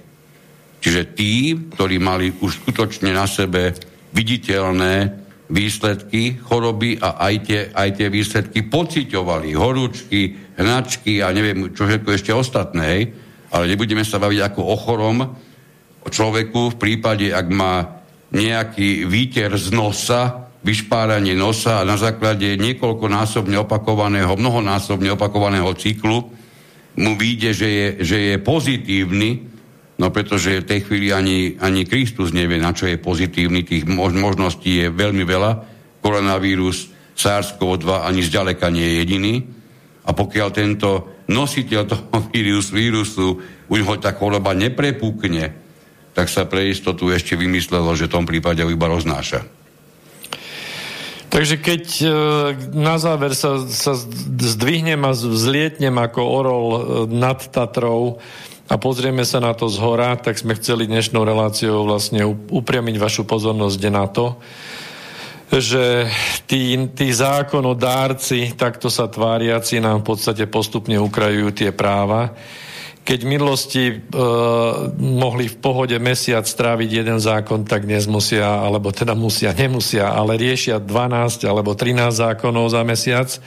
Čiže tí, ktorí mali už skutočne na sebe viditeľné výsledky choroby a aj tie, aj tie výsledky pociťovali, horúčky, hnačky a neviem, čo všetko ešte ostatné, hej, ale nebudeme sa baviť ako o chorom o človeku v prípade, ak má nejaký výter z nosa, vyšpáranie nosa a na základe niekoľkonásobne opakovaného, mnohonásobne opakovaného cyklu mu vyjde, že je, že je pozitívny, no pretože v tej chvíli ani, ani Kristus nevie, na čo je pozitívny, tých možností je veľmi veľa. Koronavírus SARS-CoV-2 ani zďaleka nie je jediný. A pokiaľ tento nositeľ toho *laughs* vírusu, vírusu u neho tá choroba neprepukne, tak sa pre istotu ešte vymyslelo, že v tom prípade ho iba roznáša.
Takže keď e, na záver sa, sa zdvihnem a vzlietnem ako orol e, nad Tatrou a pozrieme sa na to z hora, tak sme chceli dnešnou reláciou vlastne upriamiť vašu pozornosť na to, že tí, tí zákonodárci, takto sa tváriaci, nám v podstate postupne ukrajujú tie práva. Keď v minulosti e, mohli v pohode mesiac stráviť jeden zákon, tak dnes musia, alebo teda musia, nemusia, ale riešia 12 alebo 13 zákonov za mesiac. E,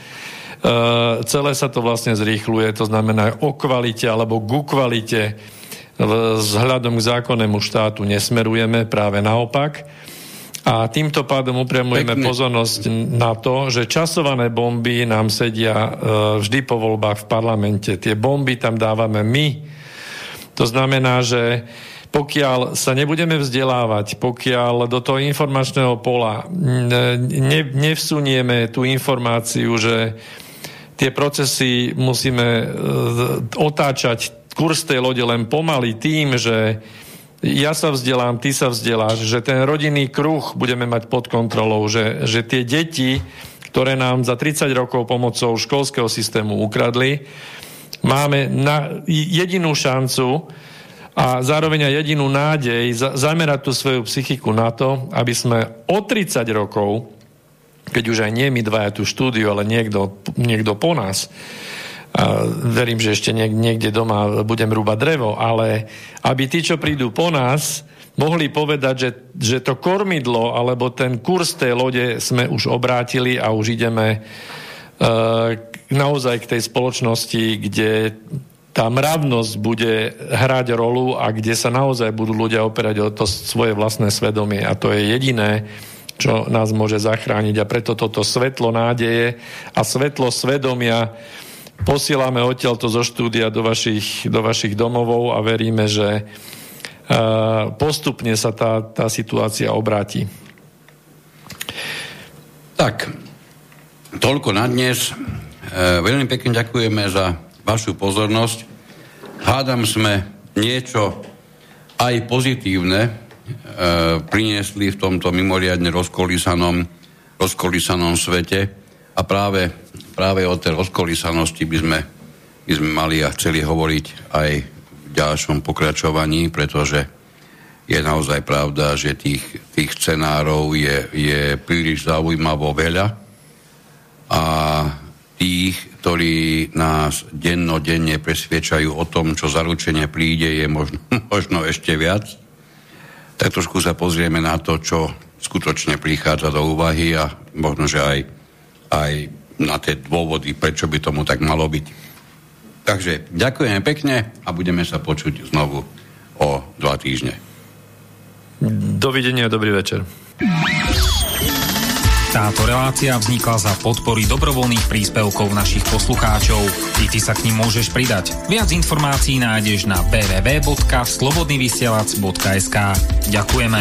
celé sa to vlastne zrýchluje, to znamená o kvalite alebo ku kvalite vzhľadom k zákonnému štátu nesmerujeme, práve naopak. A týmto pádom upriamujeme Pekne. pozornosť na to, že časované bomby nám sedia e, vždy po voľbách v parlamente. Tie bomby tam dávame my. To znamená, že pokiaľ sa nebudeme vzdelávať, pokiaľ do toho informačného pola ne, nevsunieme tú informáciu, že tie procesy musíme e, otáčať kurz tej lode len pomaly tým, že ja sa vzdelám, ty sa vzdeláš, že ten rodinný kruh budeme mať pod kontrolou, že, že tie deti, ktoré nám za 30 rokov pomocou školského systému ukradli, máme na jedinú šancu a zároveň aj jedinú nádej za, zamerať tú svoju psychiku na to, aby sme o 30 rokov, keď už aj nie my dvaja tú štúdiu, ale niekto, niekto po nás, verím, že ešte niekde doma budem rúbať drevo, ale aby tí, čo prídu po nás, mohli povedať, že, že to kormidlo alebo ten kurz tej lode sme už obrátili a už ideme uh, naozaj k tej spoločnosti, kde tá mravnosť bude hrať rolu a kde sa naozaj budú ľudia operať o to svoje vlastné svedomie. A to je jediné, čo nás môže zachrániť. A preto toto svetlo nádeje a svetlo svedomia Posielame odtiaľto zo štúdia do vašich, do vašich domovov a veríme, že postupne sa tá, tá situácia obráti.
Tak, toľko na dnes. E, veľmi pekne ďakujeme za vašu pozornosť. Hádam sme niečo aj pozitívne e, priniesli v tomto mimoriadne rozkolísanom, rozkolísanom svete a práve práve o tej rozkolísanosti by sme, by sme mali a chceli hovoriť aj v ďalšom pokračovaní, pretože je naozaj pravda, že tých, tých scenárov je, je príliš zaujímavo veľa a tých, ktorí nás dennodenne presviečajú o tom, čo zaručenie príde, je možno, *laughs* možno ešte viac. Tak trošku sa pozrieme na to, čo skutočne prichádza do úvahy a možno, že aj, aj na tie dôvody, prečo by tomu tak malo byť. Takže ďakujeme pekne a budeme sa počuť znovu o dva týždne.
Dovidenia, dobrý večer.
Táto relácia vznikla za podpory dobrovoľných príspevkov našich poslucháčov. I ty sa k ním môžeš pridať. Viac informácií nájdeš na www.slobodnyvysielac.sk Ďakujeme.